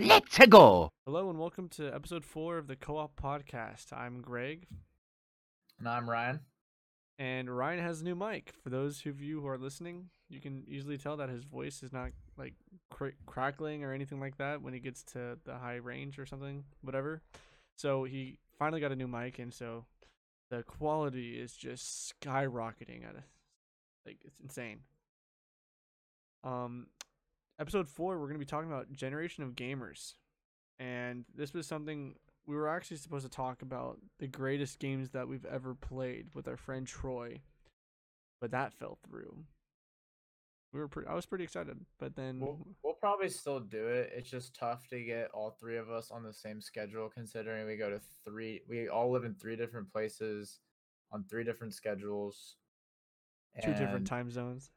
Let's go! Hello and welcome to episode four of the Co-op Podcast. I'm Greg, And I'm Ryan. and Ryan has a new mic. For those of you who are listening, you can easily tell that his voice is not like cr- crackling or anything like that when he gets to the high range or something, whatever. So he finally got a new mic, and so the quality is just skyrocketing at a like it's insane. Um, episode four, we're gonna be talking about generation of gamers, and this was something we were actually supposed to talk about the greatest games that we've ever played with our friend Troy, but that fell through. We were pretty. I was pretty excited, but then We'll, we'll probably still do it. It's just tough to get all three of us on the same schedule, considering we go to three. We all live in three different places on three different schedules. two different time zones.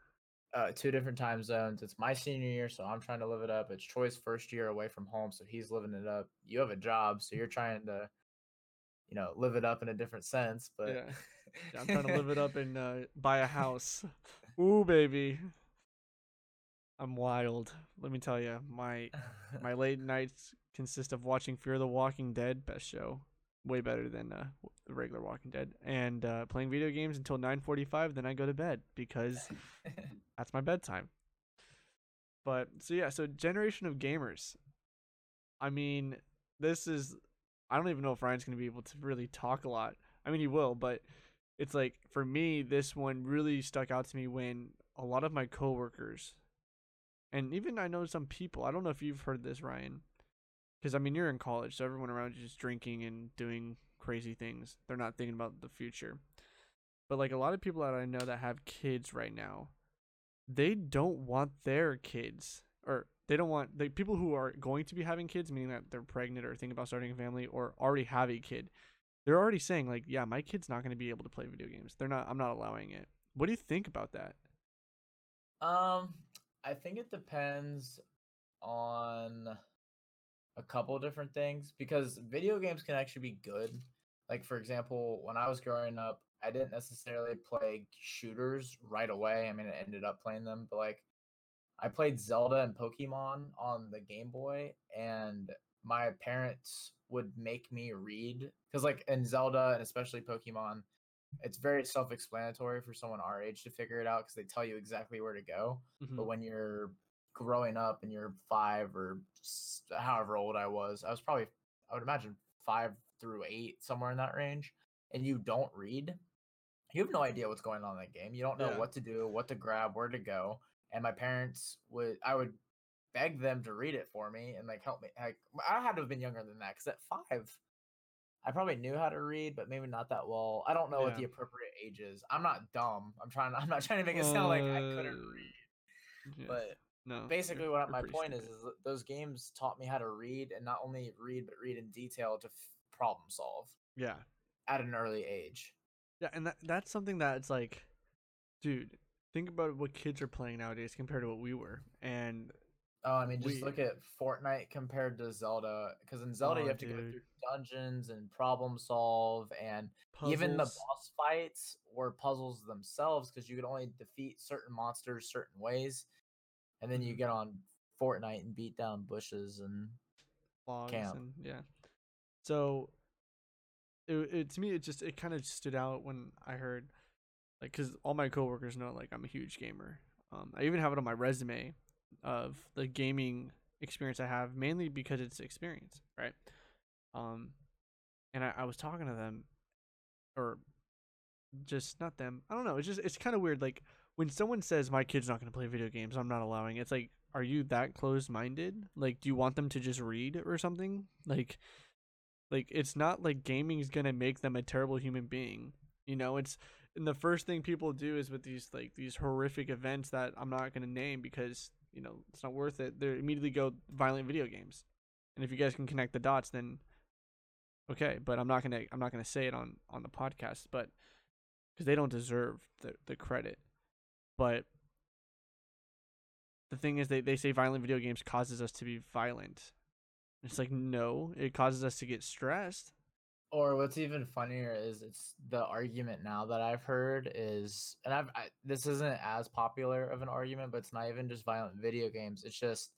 Uh, two different time zones. It's my senior year, so I'm trying to live it up. It's Troy's first year away from home, so he's living it up. You have a job, so you're trying to, you know, live it up in a different sense. But Yeah. Yeah, I'm trying to live it up and uh, buy a house. Ooh, baby. I'm wild. Let me tell you, my my late nights consist of watching Fear of the Walking Dead, best show, way better than uh, the regular Walking Dead, and uh, playing video games until 9:45. Then I go to bed because that's my bedtime. But so yeah, so generation of gamers. I mean, this is I don't even know if Ryan's gonna be able to really talk a lot. I mean, he will, but it's like for me, this one really stuck out to me when a lot of my coworkers, and even I know some people. I don't know if you've heard this, Ryan, because I mean you're in college, so everyone around you is drinking and doing crazy things. They're not thinking about the future. But like a lot of people that I know that have kids right now, they don't want their kids or they don't want the people who are going to be having kids, meaning that they're pregnant or thinking about starting a family or already have a kid. They're already saying like, yeah, my kid's not going to be able to play video games. They're not. I'm not allowing it. What do you think about that? Um, I think it depends on a couple different things because video games can actually be good. Like for example, when I was growing up, I didn't necessarily play shooters right away. I mean, I ended up playing them, but like I played Zelda and Pokemon on the Game Boy and my parents would make me read cuz like in Zelda and especially Pokemon, it's very self-explanatory for someone our age to figure it out cuz they tell you exactly where to go Mhm. but when you're growing up and you're five or however old I was, I was probably I would imagine five through eight somewhere in that range, and you don't read, you have no idea what's going on in that game. You don't know Yeah. what to do, what to grab, where to go. And my parents would I would beg them to read it for me and like help me. Like I had to have been younger than that because at five. I probably knew how to read, but maybe not that well. I don't know what the appropriate age is. I'm not dumb. I'm trying. I'm not trying to make it sound like I couldn't Uh, read. Yeah. But no. basically what my point is, is that those games taught me how to read and not only read but read in detail to f- problem solve yeah. at an early age Yeah, and that that's something that it's like, dude, think about what kids are playing nowadays compared to what we were, and oh i mean just We- look at fortnite compared to zelda because in zelda Oh, you have to go through dungeons and problem solve and even the boss fights were puzzles themselves because you could only defeat certain monsters certain ways and then you Mhm. get on fortnite and beat down bushes and logs camp. and yeah. So it, it to me it just it kind of stood out when I heard like cuz all my coworkers know like I'm a huge gamer. Um I even have it on my resume of the gaming experience I have mainly because it's experience, right? Um and I, I was talking to them or just not them. I don't know. It's just it's kind of weird like when someone says my kid's not going to play video games, I'm not allowing. It's like are you that closed-minded? Like do you want them to just read or something? Like like it's not like gaming is going to make them a terrible human being. You know, it's and the first thing people do is with these like these horrific events that I'm not going to name because, you know, it's not worth it. They immediately go violent video games. And if you guys can connect the dots then okay, but I'm not going to I'm not going to say it on on the podcast, but cuz they don't deserve the the credit. But the thing is they, they say violent video games causes us to be violent. It's like no, it causes us to get stressed. Or what's even funnier is it's the argument now that I've heard is, and I've I, this isn't as popular of an argument, but it's not even just violent video games. It's just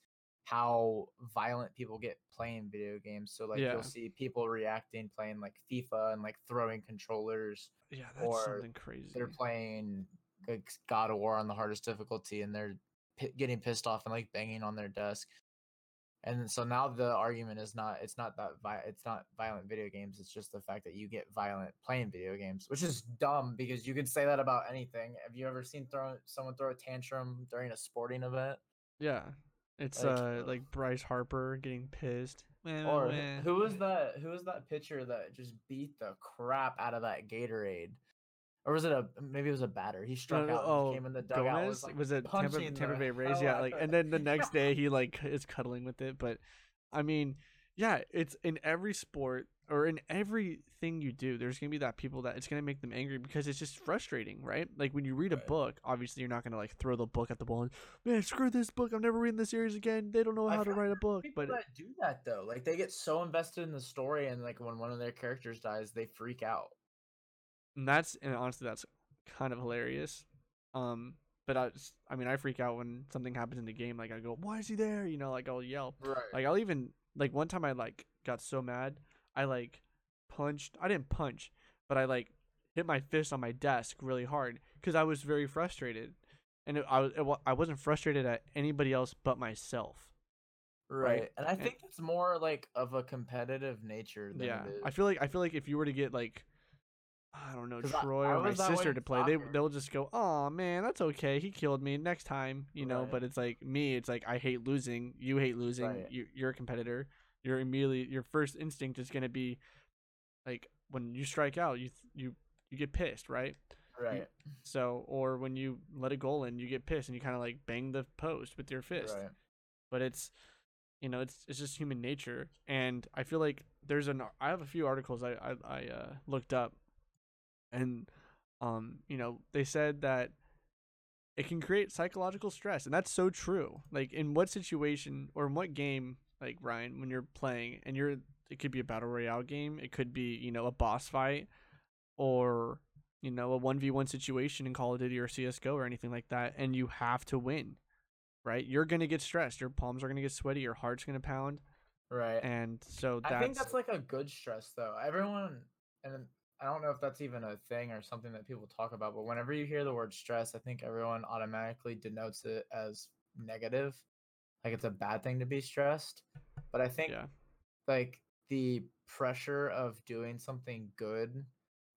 how violent people get playing video games. So like Yeah. you'll see people reacting playing like FIFA and like throwing controllers. Yeah, that's Or something crazy. They're playing like God of War on the hardest difficulty and they're pi getting pissed off and like banging on their desk. And so now the argument is not it's not that vi- it's not violent video games. It's just the fact that you get violent playing video games, which is dumb because you can say that about anything. Have you ever seen throw someone throw a tantrum during a sporting event? Yeah. It's Like, uh like Bryce Harper getting pissed. Or who was that? Who was that pitcher that just beat the crap out of that Gatorade? Or was it a maybe it was a batter? He struck No, out, oh, came in the dugout. Gomez like was it Tampa, Tampa Bay Rays? Yeah, like and then the next day he like is cuddling with it. But I mean, yeah, it's in every sport or in everything you do. There's gonna be that people that it's gonna make them angry because it's just frustrating, right? Like when you read a Right. book, obviously you're not gonna like throw the book at the wall and man, screw this book. I'm never reading this series again. They don't know how to write a book. But do that though, like they get so invested in the story, and like when one of their characters dies, they freak out. And that's and honestly that's kind of hilarious um but I, I mean i freak out when something happens in the game like i go why is he there you know like i'll yell Right. like i'll even like one time i like got so mad i like punched i didn't punch but i like hit my fist on my desk really hard because i was very frustrated and it, I, was it, I wasn't frustrated at anybody else but myself right. right? And I And- think it's more like of a competitive nature than yeah it is. i feel like i feel like if you were to get like i don't know troy I or my was that way sister to play they soccer. they'll just go oh man that's okay he killed me next time you know Right. but it's like me it's like i hate losing you hate losing Right. you, you're a competitor you're immediately your first instinct is going to be like when you strike out you you you get pissed right right. so or when you let a goal in you get pissed and you kind of like bang the post with your fist Right. but it's you know it's it's just human nature and i feel like there's an i have a few articles i i, I uh, looked up and um you know they said that it can create psychological stress and that's so true. Like in what situation or in what game like ryan when you're playing and you're it could be a battle royale game it could be you know a boss fight or you know a 1v1 situation in call of duty or csgo or anything like that and you have to win right? You're gonna get stressed. Your palms are gonna get sweaty. Your heart's gonna pound. Right. and so that's I think that's like a good stress though. Everyone and I don't know if that's even a thing or something that people talk about, but whenever you hear the word stress, I think everyone automatically denotes it as negative. Like it's a bad thing to be stressed. But I think yeah like the pressure of doing something good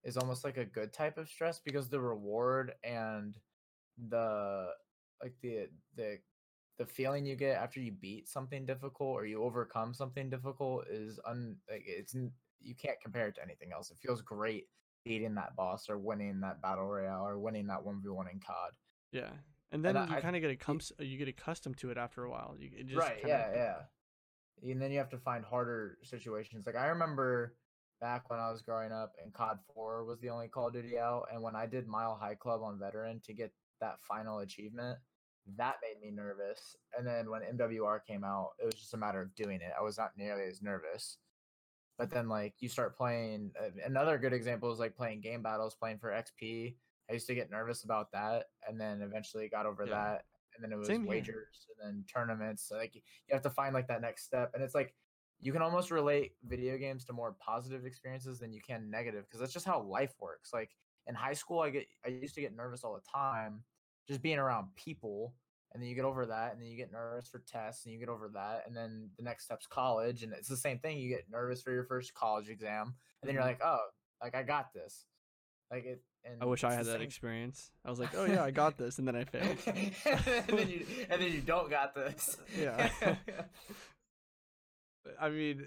is almost like a good type of stress because the reward and the like the the the feeling you get after you beat something difficult or you overcome something difficult is un like it's you can't compare it to anything else. It feels great beating that boss or winning that battle royale or winning that one v one in COD. yeah and then I- you kind of get accums- you get accustomed to it after a while. You it just right kinda- yeah yeah. And then you have to find harder situations. Like i remember back when i was growing up and cod 4 was the only call of duty out and when i did mile high club on veteran to get that final achievement that made me nervous. And then when mwr came out it was just a matter of doing it. I was not nearly as nervous but then like you start playing uh, another good example is like playing game battles playing for xp i used to get nervous about that and then eventually got over Yeah. that and then it was Same here. wagers and then tournaments so like you have to find like that next step and it's like you can almost relate video games to more positive experiences than you can negative because that's just how life works like in high school i get i used to get nervous all the time just being around people and then you get over that and then you get nervous for tests and you get over that and then the next step's college and it's the same thing you get nervous for your first college exam and then you're Mhm. like oh like i got this like it and i wish i had that same- experience i was like oh yeah i got this and then i failed and then you and then you don't got this Yeah. I mean,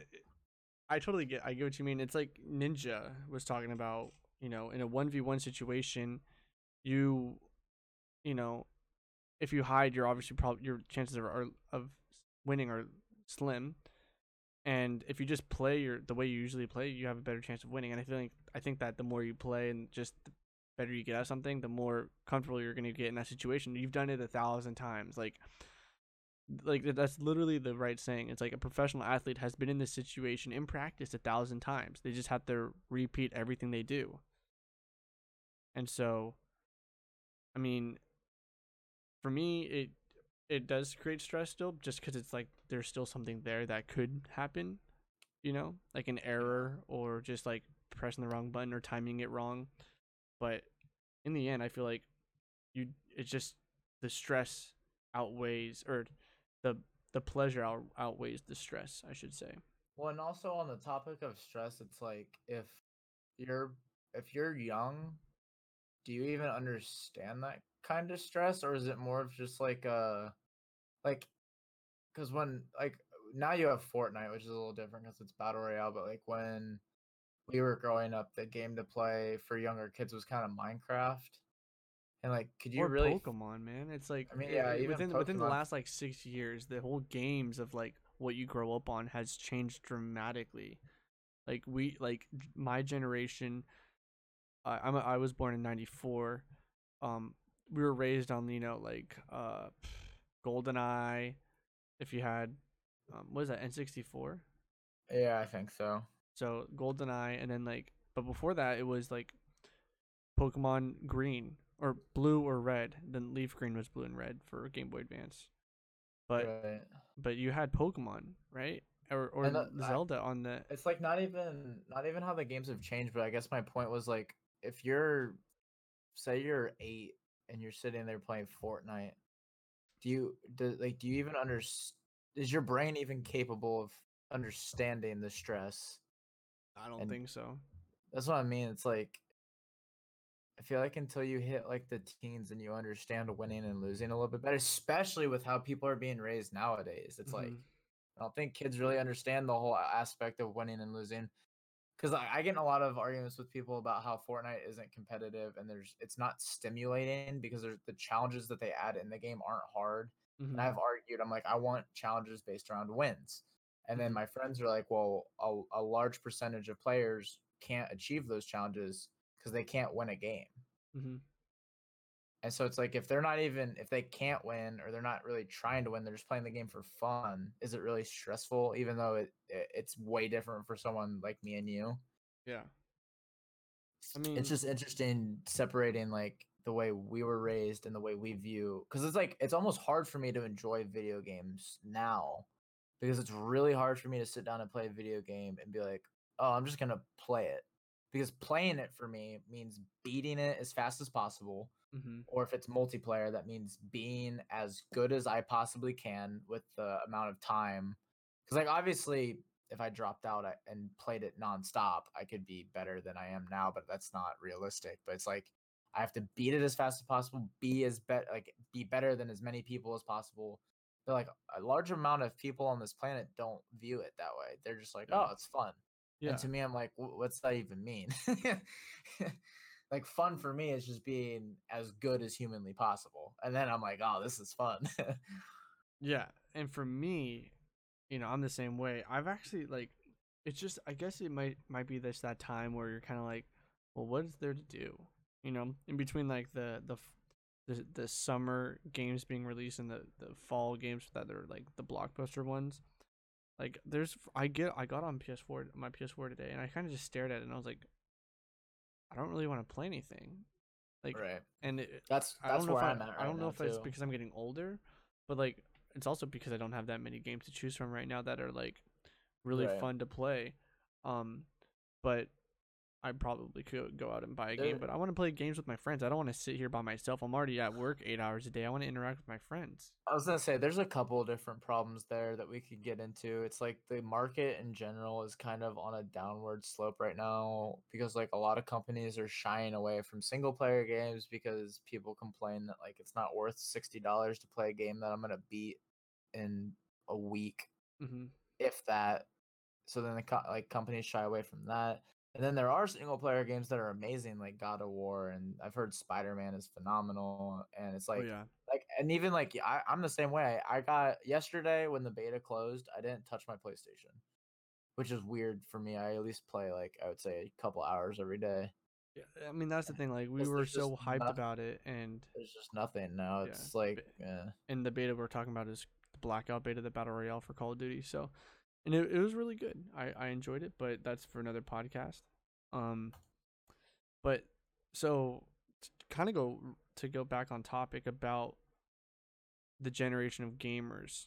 I totally get. I get what you mean. It's like Ninja was talking about. You know, in a one v one situation, you, you know, if you hide, you're obviously probably your chances are, are of winning are slim. And if you just play your the way you usually play, you have a better chance of winning. And I feel like I think that the more you play and just the better you get at something, the more comfortable you're gonna get in that situation. You've done it a thousand times. Like like that's literally the right saying. It's like a professional athlete has been in this situation in practice a thousand times. They just have to repeat everything they do. And so, I mean, for me, it it does create stress still, just because it's like there's still something there that could happen, you know, like an error or just like pressing the wrong button or timing it wrong. But in the end, I feel like you it's just the stress outweighs or the the pleasure out, outweighs the stress, I should say. Well, and also on the topic of stress, it's like if you're if you're young, do you even understand that kind of stress, or is it more of just like uh like because when like now you have Fortnite, which is a little different because it's battle royale, but like when we were growing up, the game to play for younger kids was kind of Minecraft. And like, could you or really? Pokemon, man. It's like I mean, yeah, within within the last like six years, the whole games of like what you grow up on has changed dramatically. Like we like my generation. I I'm a, I was born in '94. Um, we were raised on you know like uh, GoldenEye If you had, um, what is that N64? Yeah, I think so. So GoldenEye and then like, but before that, it was like Pokemon Green or Blue or Red. Then Leaf Green was Blue and Red for Game Boy Advance. But right. but you had Pokemon, right? Or or And, uh, I- Zelda on the. It's like not even not even how the games have changed, but I guess my point was like if you're say you're eight and you're sitting there playing Fortnite, do you do like do you even understand? Is your brain even capable of understanding the stress? I don't and- think so. That's what I mean. It's like I feel like until you hit like the teens and you understand winning and losing a little bit better, especially with how people are being raised nowadays. It's like Mhm. I don't think kids really understand the whole aspect of winning and losing. Because I, I get in a lot of arguments with people about how Fortnite isn't competitive and there's it's not stimulating because there's the challenges that they add in the game aren't hard. Mhm. And I've argued, I'm like, I want challenges based around wins. And then Mhm. my friends are like, well, a, a large percentage of players can't achieve those challenges because they can't win a game. Mhm. And so it's like if they're not even if they can't win or they're not really trying to win, they're just playing the game for fun. Is it really stressful? Even though it, it it's way different for someone like me and you. Yeah. I mean, it's just interesting separating like the way we were raised and the way we view because it's like it's almost hard for me to enjoy video games now because it's really hard for me to sit down and play a video game and be like oh i'm just gonna play it because playing it for me means beating it as fast as possible mhm. or if it's multiplayer that means being as good as i possibly can with the amount of time because like obviously if i dropped out and played it nonstop i could be better than i am now but that's not realistic but it's like i have to beat it as fast as possible be as bet like be better than as many people as possible but like a large amount of people on this planet don't view it that way they're just like Yeah. oh it's fun yeah. and to me, I'm like, what's that even mean? like, fun for me is just being as good as humanly possible. And then I'm like, oh, this is fun. Yeah, and for me, you know, I'm the same way. I've actually like, it's just I guess it might might be this that time where you're kind of like, well, what is there to do? You know, in between like the the the, the summer games being released and the the fall games that are like the blockbuster ones. Like there's I get I got on PS4 my PS4 today and I kind of just stared at it and I was like, I don't really want to play anything. Like right. and it, That's I that's don't know where if I'm I, at right I don't know now, if it's because I'm getting older, but like it's also because I don't have that many games to choose from right now that are like really Right. fun to play. Um, but I probably could go out and buy a There- game, but I want to play games with my friends. I don't want to sit here by myself. I'm already at work eight hours a day. I want to interact with my friends. I was gonna say there's a couple of different problems there that we could get into. It's like the market in general is kind of on a downward slope right now because like a lot of companies are shying away from single player games because people complain that like it's not worth sixty dollars to play a game that I'm gonna beat in a week, hmm if that. So then the co- like companies shy away from that. And then there are single player games that are amazing, like God of War, and I've heard Spider Man is phenomenal. And it's like oh yeah, like and even like I, i'm the same way i got yesterday when the beta closed i didn't touch my playstation which is weird for me i at least play like i would say a couple hours every day yeah. I mean that's the thing. Like we were so hyped noth- about it, and there's just nothing now Yeah, it's like but- eh. and the beta we're talking about is the blackout beta, the battle royale for Call of Duty. So, and it, it was really good. I I enjoyed it, but that's for another podcast. Um, but so kind of go to go back on topic about the generation of gamers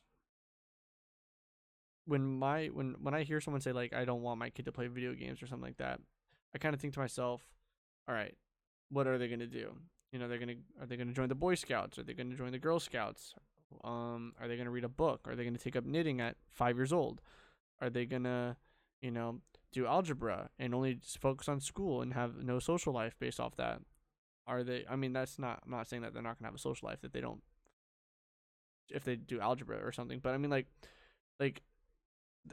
when my when when I hear someone say like I don't want my kid to play video games or something like that, I kind of think to myself, all right, what are they going to do? You know, they're to are they going to join the Boy Scouts? Are they going to join the Girl Scouts? Um, are they going to read a book? Are they going to take up knitting at 5 years old? Are they to, you know, do algebra and only focus on school and have no social life based off that? Are they I mean, that's not I'm not saying that they're not to have a social life that they don't if they do algebra or something, but I mean like like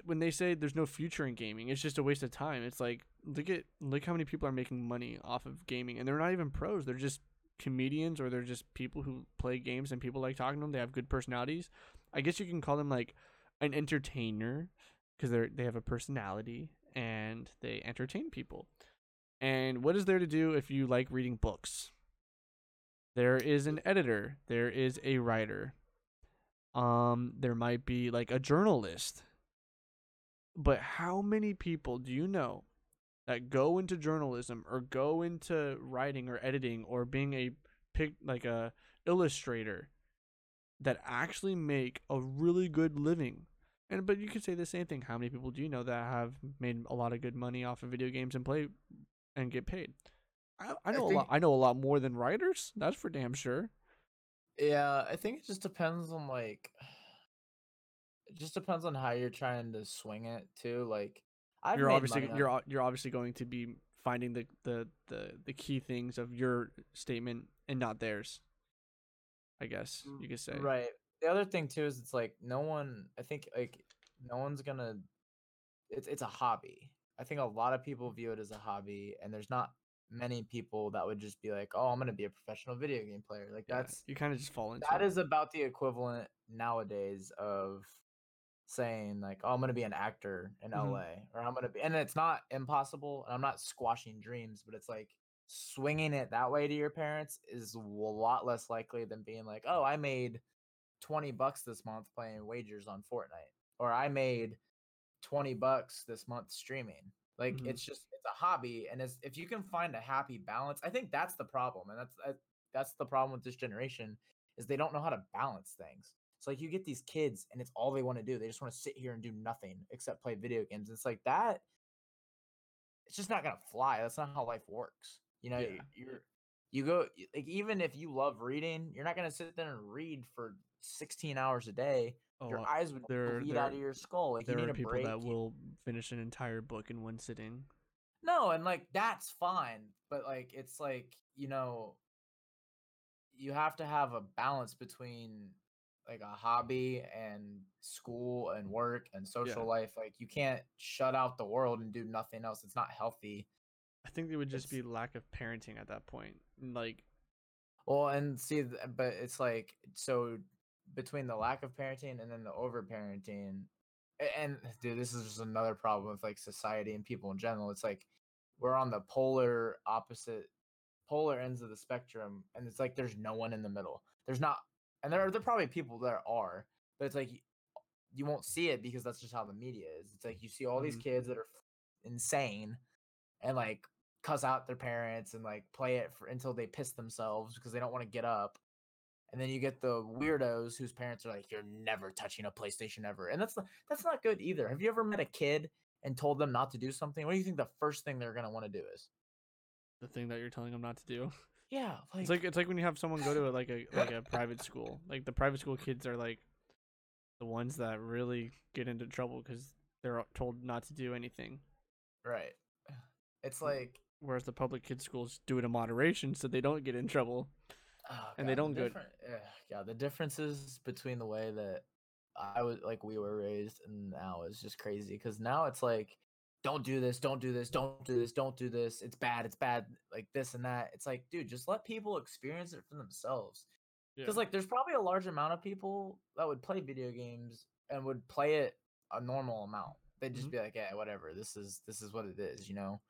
when they say there's no future in gaming, it's just a waste of time. It's like look at look how many people are making money off of gaming, and they're not even pros. They're just comedians or they're just people who play games and people like talking to them. They have good personalities. I guess you can call them like an entertainer because they're they have a personality and they entertain people. And what is there to do if you like reading books? There is an editor. There is a writer. Um, there might be like a journalist but how many people do you know that go into journalism or go into writing or editing or being a pic like a illustrator that actually make a really good living? And but you could say the same thing. How many people do you know that have made a lot of good money off of video games and play and get paid? I, I know I think, a lot. I know a lot more than writers. That's for damn sure. Yeah, I think it just depends on like it just depends on how you're trying to swing it too. Like I've you're obviously you're on... you're obviously going to be finding the, the the the key things of your statement and not theirs. I guess mm, you could say. Right. The other thing too is it's like no one. I think like no one's gonna. It's it's a hobby. I think a lot of people view it as a hobby, and there's not many people that would just be like, "Oh, I'm gonna be a professional video game player." Like yeah, that's you kind of just fall into. That it. is about the equivalent nowadays of saying like, "Oh, I'm gonna be an actor in mm-hmm. LA," or "I'm gonna be," and it's not impossible. And I'm not squashing dreams, but it's like swinging it that way to your parents is a lot less likely than being like, "Oh, I made twenty bucks this month playing wagers on Fortnite," or "I made twenty bucks this month streaming." Like mm-hmm. it's just it's a hobby, and it's, if you can find a happy balance, I think that's the problem, and that's uh, that's the problem with this generation is they don't know how to balance things. So like you get these kids and it's all they want to do. They just want to sit here and do nothing except play video games. It's like that. It's just not gonna fly. That's not how life works. You know, yeah. you're you go like even if you love reading, you're not gonna sit there and read for 16 hours a day. Oh, your eyes would there, bleed there, out of your skull. Like there you need are people break. that will finish an entire book in one sitting. No, and like that's fine, but like it's like you know, you have to have a balance between like a hobby and school and work and social yeah. life like you can't shut out the world and do nothing else it's not healthy i think it would just it's, be lack of parenting at that point like well and see but it's like so between the lack of parenting and then the over parenting and dude this is just another problem with like society and people in general it's like we're on the polar opposite polar ends of the spectrum and it's like there's no one in the middle there's not and there are there are probably people there are, but it's like you won't see it because that's just how the media is. It's like you see all mm-hmm. these kids that are insane and like cuss out their parents and like play it for until they piss themselves because they don't want to get up. And then you get the weirdos whose parents are like, "You're never touching a PlayStation ever," and that's that's not good either. Have you ever met a kid and told them not to do something? What do you think the first thing they're gonna want to do is? The thing that you're telling them not to do. Yeah, like it's like it's like when you have someone go to a, like a like a private school. Like the private school kids are like the ones that really get into trouble because they're told not to do anything. Right. It's like whereas the public kids schools do it in moderation so they don't get in trouble. Oh, and God, they don't the go. Yeah, the differences between the way that I was like we were raised and now is just crazy because now it's like don't do this, don't do this, don't do this, don't do this. It's bad, it's bad, like this and that. It's like, dude, just let people experience it for themselves. Because yeah. like there's probably a large amount of people that would play video games and would play it a normal amount. They'd just mm-hmm. be like, yeah, whatever. This is this is what it is, you know?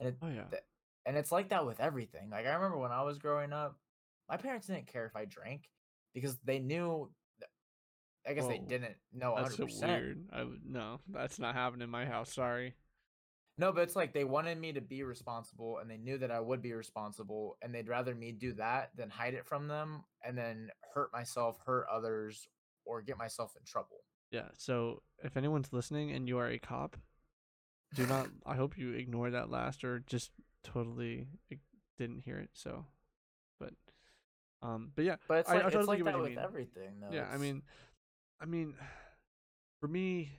And it oh, yeah. Th- and it's like that with everything. Like I remember when I was growing up, my parents didn't care if I drank because they knew I guess Whoa, they oh, didn't know 100%. That's so weird. I no, that's not happening in my house. Sorry. No, but it's like they wanted me to be responsible and they knew that I would be responsible and they'd rather me do that than hide it from them and then hurt myself, hurt others, or get myself in trouble. Yeah. So if anyone's listening and you are a cop, do not. I hope you ignore that last or just totally didn't hear it. So, um, but yeah, But it's I- like, I it's totally like get what that with mean. everything though. yeah. I mean, I mean, for me,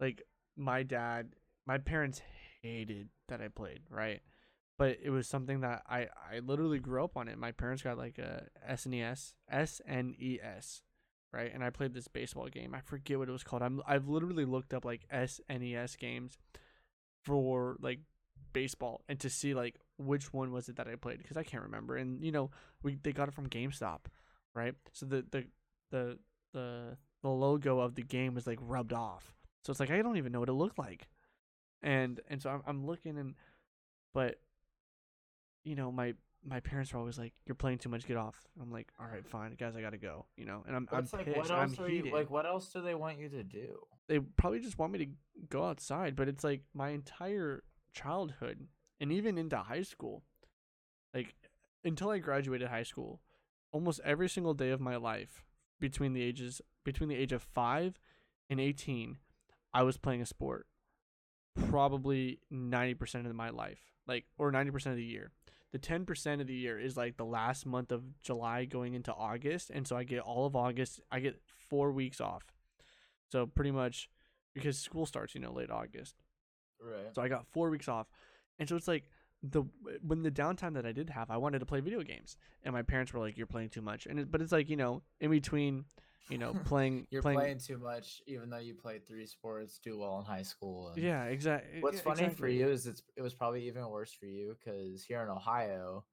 like my dad, my parents hated that I played, right? But it was something that I I literally grew up on it. My parents got like a SNES, SNES, right? And I played this baseball game. I forget what it was called. I'm I've literally looked up like SNES games for like baseball and to see like which one was it that I played because I can't remember. And you know, we they got it from GameStop, right? So the the the the the logo of the game was like rubbed off. So it's like I don't even know what it looked like. And and so I'm I'm looking and but you know, my my parents are always like, You're playing too much, get off. I'm like, All right, fine, guys, I gotta go. You know, and I'm I'm like pissed. what I'm are heated. you like what else do they want you to do? they probably just want me to go outside, but it's like my entire childhood and even into high school. Like until I graduated high school, almost every single day of my life between the ages between the age of 5 and 18, I was playing a sport. Probably 90% of my life, like or 90% of the year. The 10% of the year is like the last month of July going into August, and so I get all of August, I get 4 weeks off. So pretty much because school starts, you know, late August. Right. So I got four weeks off, and so it's like the when the downtime that I did have, I wanted to play video games, and my parents were like, "You're playing too much." And it, but it's like you know, in between, you know, playing You're playing, playing too much, even though you played three sports, do well in high school. And yeah, exactly. What's funny for you is it's it was probably even worse for you because here in Ohio,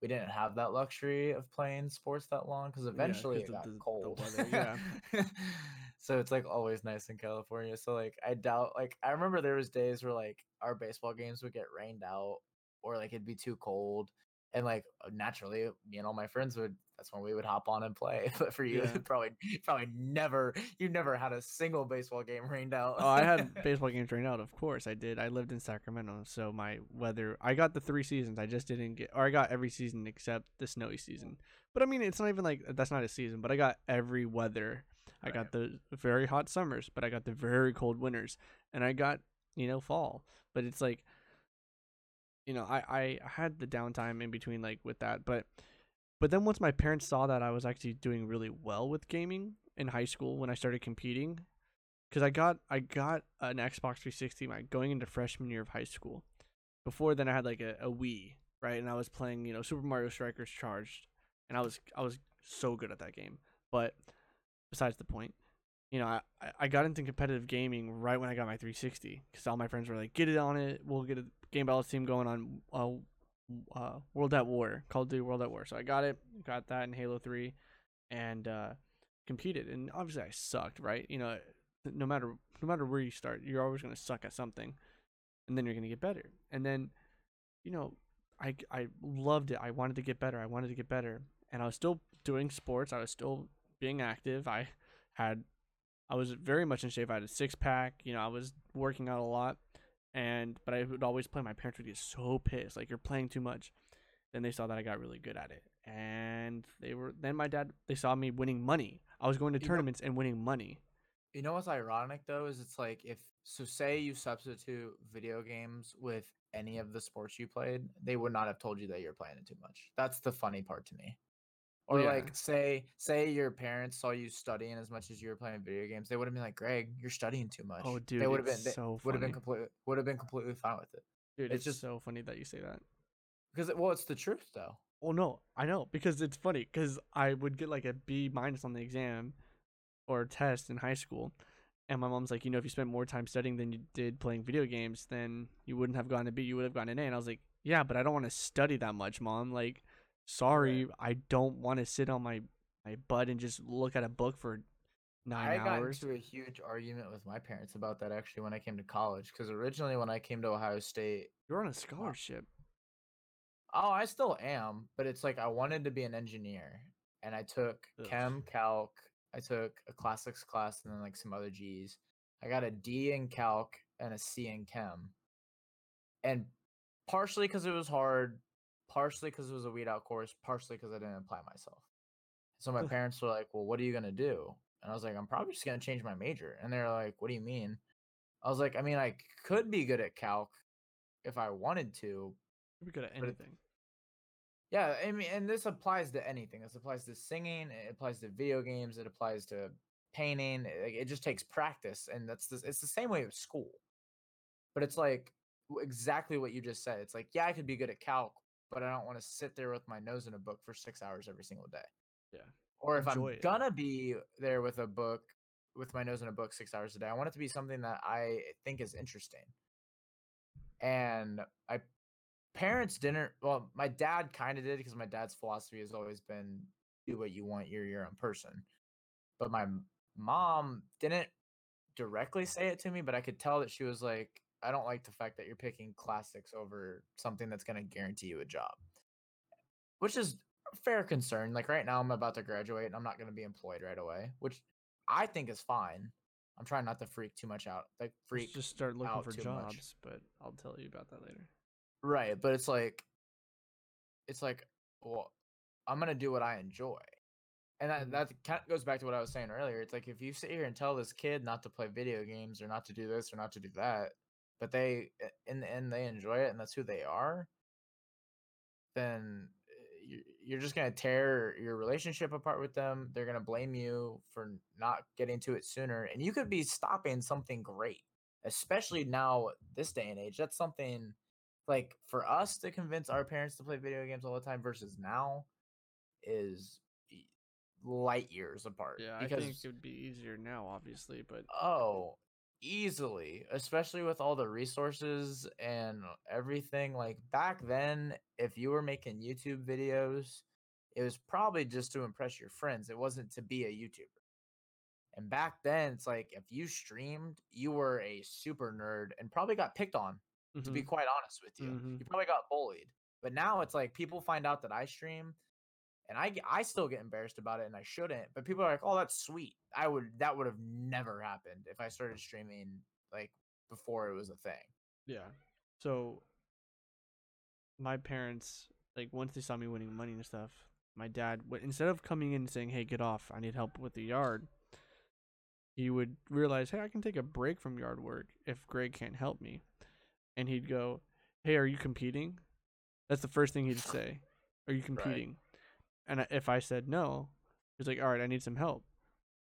we didn't have that luxury of playing sports that long because eventually 'cause it of got the- the cold. weather, yeah. so it's like always nice in California. So like I doubt like I remember there was days where like our baseball games would get rained out or like it'd be too cold. And like uh, naturally, me and all my friends would. That's when we would hop on and play. But for you, Yeah. probably, probably never. You never had a single baseball game rained out. oh, I had baseball games rained out. Of course, I did. I lived in Sacramento, so my weather. I got the three seasons. I just didn't get, or I got every season except the snowy season. But I mean, it's not even like that's not a season. But I got every weather. I got the very hot summers, but I got the very cold winters, and I got you know fall. But it's like, you know, I I had the downtime in between like with that, but but then once my parents saw that I was actually doing really well with gaming in high school when I started competing, because I got I got an Xbox 360 my going into freshman year of high school. Before then, I had like a, a Wii, right, and I was playing you know Super Mario Strikers Charged, and I was I was so good at that game. But besides the point, you know, I I- got into competitive gaming right when I got my 360 because all my friends were like, "Get it on it, we'll get a game battles team going on uh, uh, World at War, Call of Duty World at War." So I got it, got that in Halo 3, and uh, competed. And obviously, I sucked, right? You know, no matter no matter where you start, you're always gonna suck at something, and then you're gonna get better. And then, you know, I I loved it. I wanted to get better. I wanted to get better, and I was still doing sports. I was still being active. I had I was very much in shape. I had a six pack. You know, I was working out a lot, and but I would always play. My parents would get so pissed, like you're playing too much. Then they saw that I got really good at it, and they were. Then my dad, they saw me winning money. I was going to You know- tournaments and winning money. You know what's ironic though is it's like if so say you substitute video games with any of the sports you played, they would not have told you that you're playing it too much. That's the funny part to me. Oh, or Yeah. like say say your parents saw you studying as much as you were playing video games, they would have been like, "Greg, you're studying too oh, much." Oh, dude, they would have been they so would have been completely would have been completely fine with it Dude, It's it's, just- just so funny that you say that. because it, well, it's the truth though. Well, no, I know because it's funny because I would get like a B minus on the exam or test in high school, and my mom's like, you know, if you spent more time studying than you did playing video games, then you wouldn't have gotten a B, you would have gotten an A. And I was like, yeah, but I don't want to study that much, mom. Like, sorry, I don't want to sit on my my butt and just look at a book for nine I got hours. into a huge argument with my parents about that actually when I came to college because originally when I came to Ohio State, You're on a uh scholarship. Oh, I still am, but it's like I wanted to be an engineer, and I took Ugh. chem, calc. I took a classics class and then like some other G's. I got a D in calc and a C in chem, and partially because it was hard, partially because it was a weed out course, partially because I didn't apply myself. So my parents were like, "Well, what are you gonna do?" And I was like, "I'm probably just gonna change my major." And they're like, "What do you mean?" I was like, "I mean, I could be good at calc if I wanted to." You're good at But it- anything. Yeah, I mean, and this applies to anything. This applies to singing. It applies to video games. It applies to painting. Eh, it, it just takes practice, and that's the, it's the same way with school. But it's like exactly what you just said. It's like, yeah, I could be good at calc, but I don't want to sit there with my nose in a book for six hours every single day. Yeah. Or if Enjoy I'm it. gonna be there with a book, with my nose in a book six hours a day, I want it to be something that I think is interesting. And I parents didn't well, my dad kind of did because my dad's philosophy has always been do what you want, you're your own person. But my mom didn't directly say it to me, but I could tell that she was like, I don't like the fact that you're picking classics over something that's going to guarantee you a job. Which is a fair concern. Like right now, I'm about to graduate and I'm not going to be employed right away, which I think is fine. I'm trying not to freak too much out. Like freak just start looking for too much. jobs, but I'll tell you about that later. Right, but it's like it's like well, I'm gonna do what I enjoy. And that Mhm. that kind of goes back to what I was saying earlier. It's like if you sit here and tell this kid not to play video games or not to do this or not to do that, but they in the end they enjoy it and that's who they are, then eh, you- you're just gonna tear your relationship apart with them. They're gonna blame you for not getting to it sooner, and you could be stopping something great. Especially now, this day and age, that's something like for us to convince our parents to play video games all the time versus now is light years apart. Yeah, I think it would be easier now, obviously, but Oh, easily, especially with all the resources and everything. Like back then, if you were making YouTube videos, it was probably just to impress your friends. It wasn't to be a YouTuber. And back then, it's like if you streamed, you were a super nerd and probably got picked on, to be Mhm. quite honest with you. Mhm. You probably got bullied. But now it's like people find out that I stream and I I still get embarrassed about it and I shouldn't, but people are like, "Oh, that's sweet." I would that would have never happened if I started streaming like before it was a thing. yeah. So my parents, like once they saw me winning money and stuff, my dad would instead of coming in and saying, "Hey, get off! I need help with the yard," he would realize, "Hey, I can take a break from yard work if Greg can't help me," and he'd go, "Hey, are you competing?" That's the first thing he'd say. Are you competing? And if I said no, he was like, "All right, I need some help."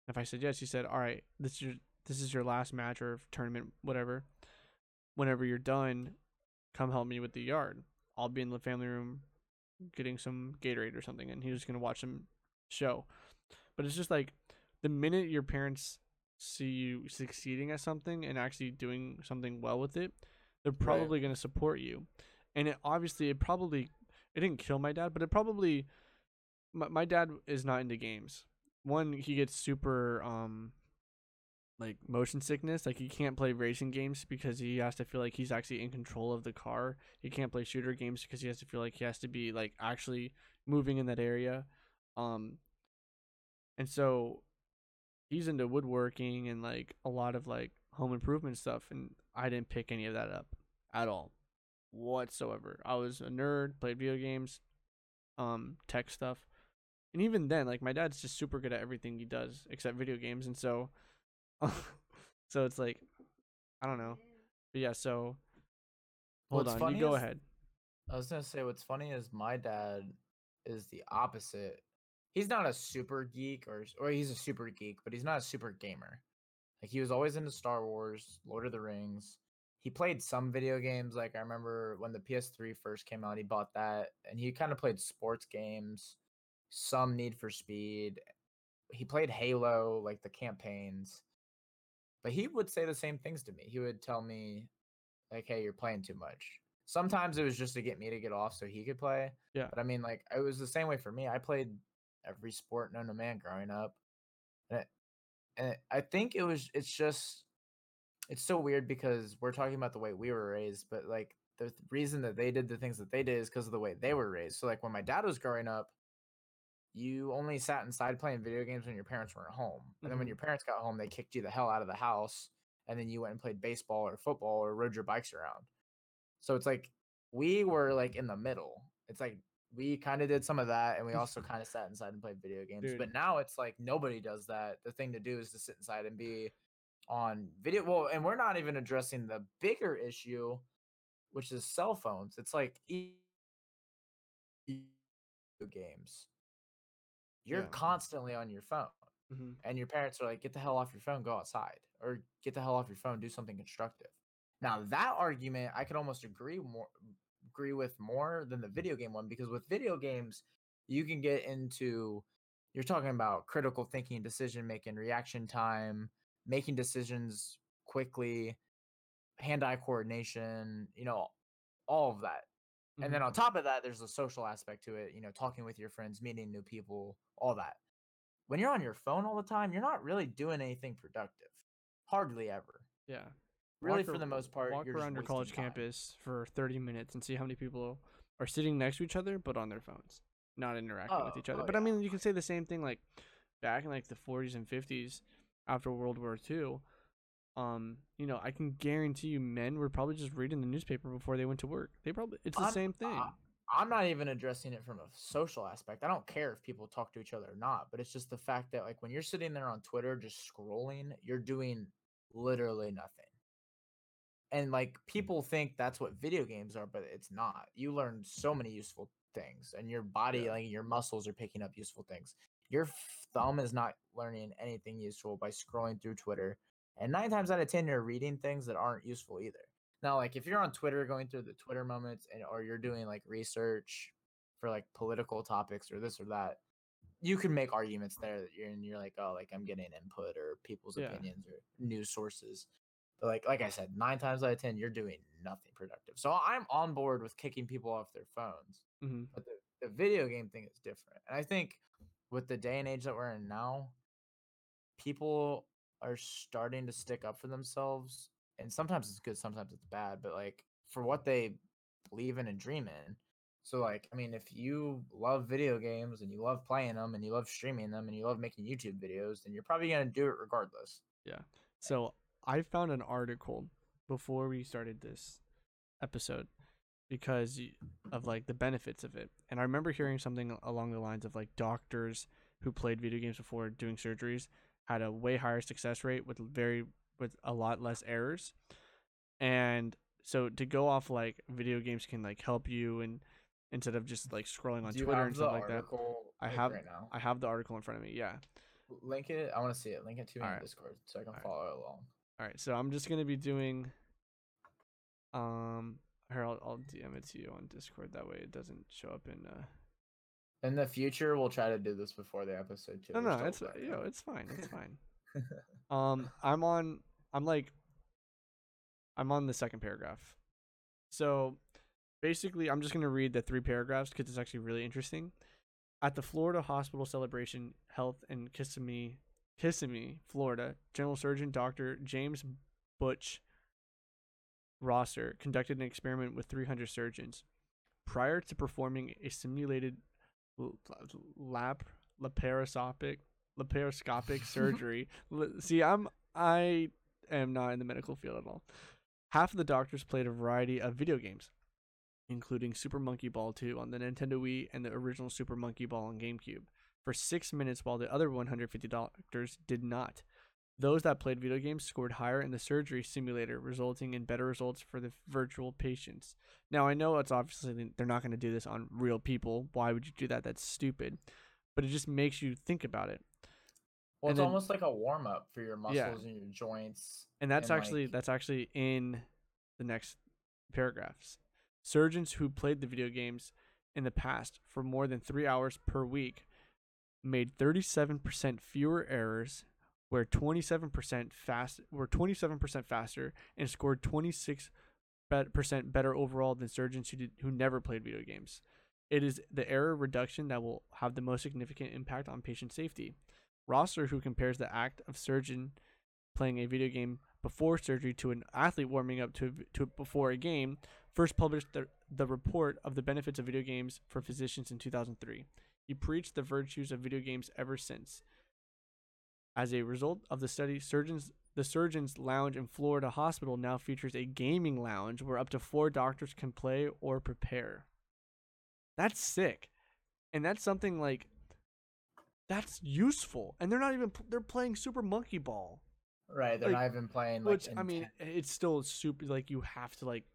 If I said yes, he said, "All right, this is your this is your last match or tournament, whatever. Whenever you're done, come help me with the yard. I'll be in the family room getting some Gatorade or something, and he was gonna watch some show." But it's just like the minute your parents see you succeeding at something and actually doing something well with it, they're probably gonna support you. And it obviously it probably it didn't kill my dad, but it probably my, my dad is not into games. One, he gets super um like motion sickness. Like he can't play racing games because he has to feel like he's actually in control of the car. He can't play shooter games because he has to feel like he has to be like actually moving in that area. Um and so he's into woodworking and like a lot of like home improvement stuff and I didn't pick any of that up at all whatsoever. I was a nerd, played video games, um, tech stuff. And even then, like my dad's just super good at everything he does except video games, and so, so it's like, I don't know, but yeah. So, hold What's on, funny you go is- ahead. I was gonna say what's funny is my dad is the opposite. He's not a super geek or or he's a super geek, but he's not a super gamer. Like he was always into Star Wars, Lord of the Rings. He played some video games. Like I remember when the PS3 first came out, he bought that, and he kind of played sports games, some Need for Speed. He played Halo, like the campaigns. But he would say the same things to me. He would tell me, like, "Hey, you're playing too much." Sometimes it was just to get me to get off so he could play. Yeah. But I mean, like, it was the same way for me. I played every sport known to man growing up, and, it, and I think it was. It's just, it's so weird because we're talking about the way we were raised, but like the th- reason that they did the things that they did is because of the way they were raised. So like when my dad was growing up, you only sat inside playing video games when your parents weren't home, and then when Mhm. your parents got home, they kicked you the hell out of the house, and then you went and played baseball or football or rode your bikes around. So it's like we were like in the middle. It's like we kind of did some of that and we also kind of sat inside and played video games. Dude. But now it's like nobody does that. The thing to do is to sit inside and be on video. Well, and we're not even addressing the bigger issue, which is cell phones. It's like e- games. You're Yeah. constantly on your phone hmm and your parents are like, get the hell off your phone, go outside, or get the hell off your phone, do something constructive. Now that argument, I could almost agree more, agree with more than the video game one because with video games, you can get into, you're talking about critical thinking, decision making, reaction time, making decisions quickly, hand-eye coordination, you know, all of that. And mm-hmm. then on top of that, there's a social aspect to it, you know, talking with your friends, meeting new people, all that when you're on your phone all the time, you're not really doing anything productive. Hardly ever. Yeah. Really, Walk for ar- the most part, walk you're just around your college time. campus for 30 minutes and see how many people are sitting next to each other but on their phones, not interacting with Oh, each other. oh, but I mean, you can say the same thing like back in like the 40s and 50s after World War II. Um, you know, I can guarantee you, men were probably just reading the newspaper before they went to work. They probably it's the I'm- same thing. I- I'm not even addressing it from a social aspect. I don't care if people talk to each other or not, but it's just the fact that like when you're sitting there on Twitter just scrolling, you're doing literally nothing. And like people think that's what video games are, but it's not. You learn so many useful things and your body Yeah. like your muscles are picking up useful things. Your thumb is not learning anything useful by scrolling through Twitter. And 9 times out of 10 you're reading things that aren't useful either. Now, like if you're on Twitter going through the Twitter moments and or you're doing like research for like political topics or this or that, you can make arguments there that you're and you're like, oh, like I'm getting input or people's Yeah. opinions or news sources. But like like I said, nine times out of ten, you're doing nothing productive. So I'm on board with kicking people off their phones. hmm But the, the video game thing is different. And I think with the day and age that we're in now, people are starting to stick up for themselves. And sometimes it's good, sometimes it's bad, but like for what they believe in and dream in. So like, I mean, if you love video games and you love playing them and you love streaming them and you love making YouTube videos, then you're probably gonna do it regardless. Yeah. So I found an article before we started this episode because of like the benefits of it. And I remember hearing something along the lines of like doctors who played video games before doing surgeries had a way higher success rate with very with a lot less errors. And so to go off like video games can like help you and instead of just like scrolling on Twitter and stuff like that. I have- right. I have the article in front of me. Yeah. Link it. I want to see it. Link it to me in Alright. Discord so I can Alright. follow along. All right, so I'm just gonna be doing. Um, here I'll, I'll DM it to you on Discord. That way it doesn't show up in. Uh... In the future, we'll try to do this before the episode too. No, no, it's you know, it's fine, it's fine. Um, I'm on. I'm like. I'm on the second paragraph. So, basically, I'm just gonna read the three paragraphs because it's actually really interesting. At the Florida Hospital Celebration Health in Kissimmee, Kissimmee, Florida, General Surgeon Dr. James Butch Rosser conducted an experiment with 300 surgeons. Prior to performing a simulated lap laparoscopic laparoscopic surgery. See, I'm I am not in the medical field at all. Half of the doctors played a variety of video games, including Super Monkey Ball 2 on the Nintendo Wii and the original Super Monkey Ball on GameCube, for six minutes, while the other 150 doctors did not. Those that played video games scored higher in the surgery simulator, resulting in better results for the virtual patients. Now, I know it's obviously they're not going to do this on real people. Why would you do that? That's stupid. But it just makes you think about it. Well, And it's then- almost like a warm up for your muscles Yeah. and your joints. And that's And, actually like- that's actually in the next paragraphs. Surgeons who played the video games in the past for more than 3 hours per week made 37% fewer errors, were 27% fast were 27% faster and scored 26% better overall than surgeons who did who never played video games. It is the error reduction that will have the most significant impact on patient safety. Rosser, who compares the act of surgeon playing a video game before surgery to an athlete warming up to to before a game, first published the, the report of the benefits of video games for physicians in 2003. He preached the virtues of video games ever since. As a result of the study, surgeons the surgeon's lounge in Florida Hospital now features a gaming lounge where up to four doctors can play or prepare. That's sick, and that's something like that's useful. And they're not even they're playing Super Monkey Ball, Right, they're Like, not even playing. Like, which I mean, it's still super like you have to like,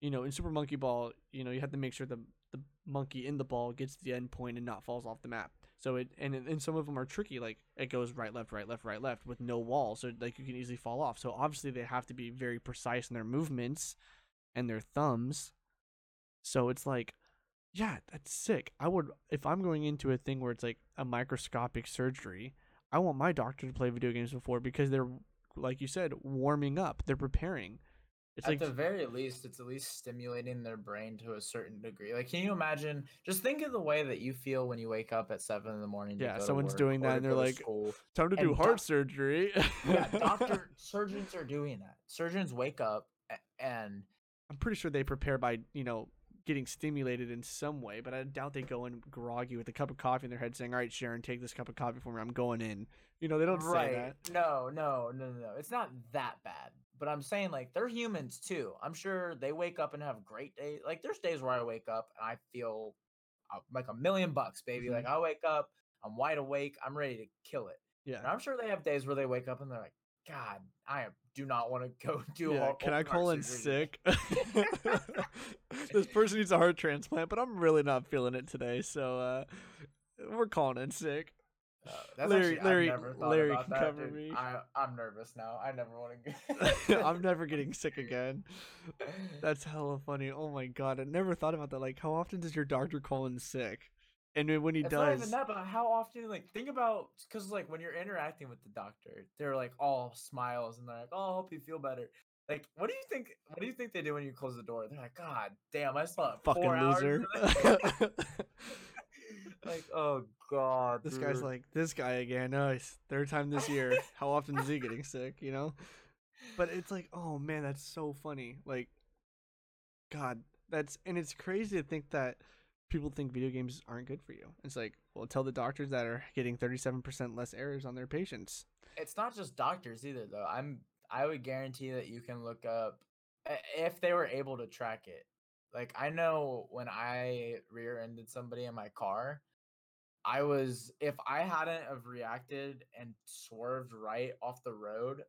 you know, in Super Monkey Ball, you know, you have to make sure the the monkey in the ball gets to the end point and not falls off the map. So it and and some of them are tricky, like it goes right, left, right, left, right, left with no wall, so like you can easily fall off. So obviously they have to be very precise in their movements and their thumbs. So it's like, yeah, that's sick. I would if I'm going into a thing where it's like a microscopic surgery, I want my doctor to play video games before because they're like you said, warming up. They're preparing. It's at like the very least, it's at least stimulating their brain to a certain degree. Like, can you imagine? Just think of the way that you feel when you wake up at seven in the morning. to Yeah, someone's doing that and they're like, school. time to do and heart doc- surgery. yeah, doctor surgeons are doing that. Surgeons wake up and I'm pretty sure they prepare by, you know, getting stimulated in some way, but I doubt they go in groggy with a cup of coffee in their head saying, All right, Sharon, take this cup of coffee for me. I'm going in. You know, they don't say that. No, no, no, no, no. It's not that bad. But I'm saying like they're humans too. I'm sure they wake up and have great days. Like there's days where I wake up and I feel uh, like a million bucks, baby. Mhm. Like I wake up, I'm wide awake, I'm ready to kill it. And Yeah. I'm sure they have days where they wake up and they're like, God, I do not want to go do. Yeah, can I call in sick? this person needs a heart transplant, but I'm really not feeling it today, so uh, we're calling in sick. Uh, that's Larry- actually, Larry- never Larry can that, cover dude. me. I, I'm nervous now. I never want to Get... I'm never getting sick again. That's hella funny. Oh my god, I never thought about that. Like, how often does your doctor call in sick? And when he it's not even that, but how often? Like, think about because like when you're interacting with the doctor, they're like all smiles and they're like, "Oh, I hope you feel better." Like, what do you think? What do you think they do when you close the door? They're like, "God damn, I slept fucking loser. Today." like, oh god, this guy's like, this guy again. Oh, third time this year. How often is he getting sick? You know? But it's like, oh man, that's so funny. Like, God, that's and it's crazy to think that people think video games aren't good for you. It's like, well, tell the doctors that are getting 37% less errors on their patients. it's not just doctors either though i'm i would guarantee that you can look up eh, if they were able to track it like i know when i rear-ended somebody in my car i was if i hadn't have reacted and swerved right off the road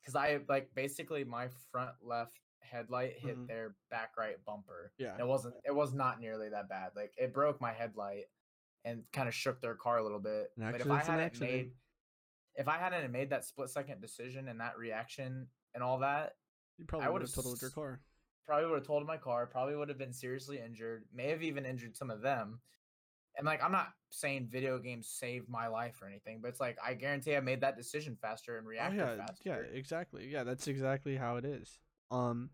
because i like basically my front left headlight hit Mhm. their back right bumper Yeah. it wasn't it was not nearly that bad like it broke my headlight and kind of shook their car a little bit An but if i hadn't made if i hadn't made that split second decision and that reaction and all that You probably would have totaled your car. probably would have totaled my car probably would have been seriously injured may have even injured some of them and like i'm not saying video games saved my life or anything but it's like i guarantee i made that decision faster and Oh reacted yeah, faster yeah, exactly. Yeah, that's exactly how it is. Um,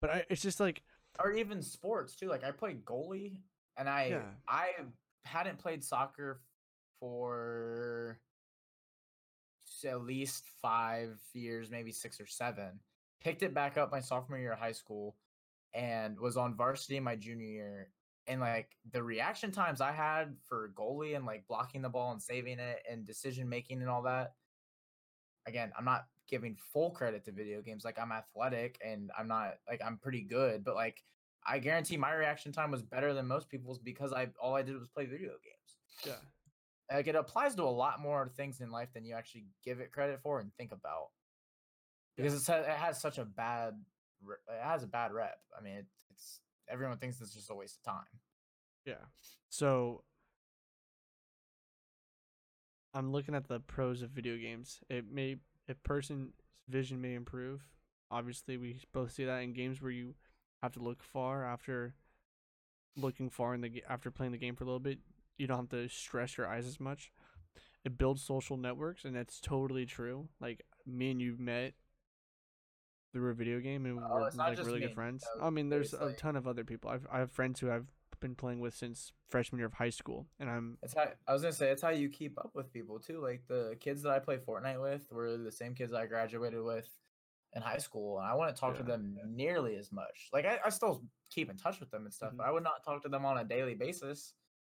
but I, it's just like, or even sports too. Like I played goalie, and I Yeah. I hadn't played soccer for at least five years, maybe six or seven. Picked it back up my sophomore year of high school, and was on varsity my junior year. And like the reaction times I had for goalie and like blocking the ball and saving it and decision making and all that. Again, I'm not giving full credit to video games. Like I'm athletic and I'm not like I'm pretty good, but like I guarantee my reaction time was better than most people's because I all I did was play video games. yeah, Like it applies to a lot more things in life than you actually give it credit for and think about. Because it's, it has such a bad it has a bad rep. I mean, it, it's everyone thinks it's just a waste of time. yeah. So I'm looking at the pros of video games. It may a person's vision may improve. Obviously, we both see that in games where you have to look far after looking far in the after playing the game for a little bit. You don't have to stress your eyes as much. It builds social networks, and that's totally true. Like me and you met through a video game, and Oh, we're like really me, good friends. though. I mean, there's a ton of other people. I've I have friends who I've been playing with since freshman year of high school, and I'm It's how I was gonna say it's how you keep up with people too. Like the kids that I play Fortnite with were the same kids I graduated with in high school, and I wouldn't talk to them nearly as much. Like I, I still keep in touch with them and stuff, Mhm. but I would not talk to them on a daily basis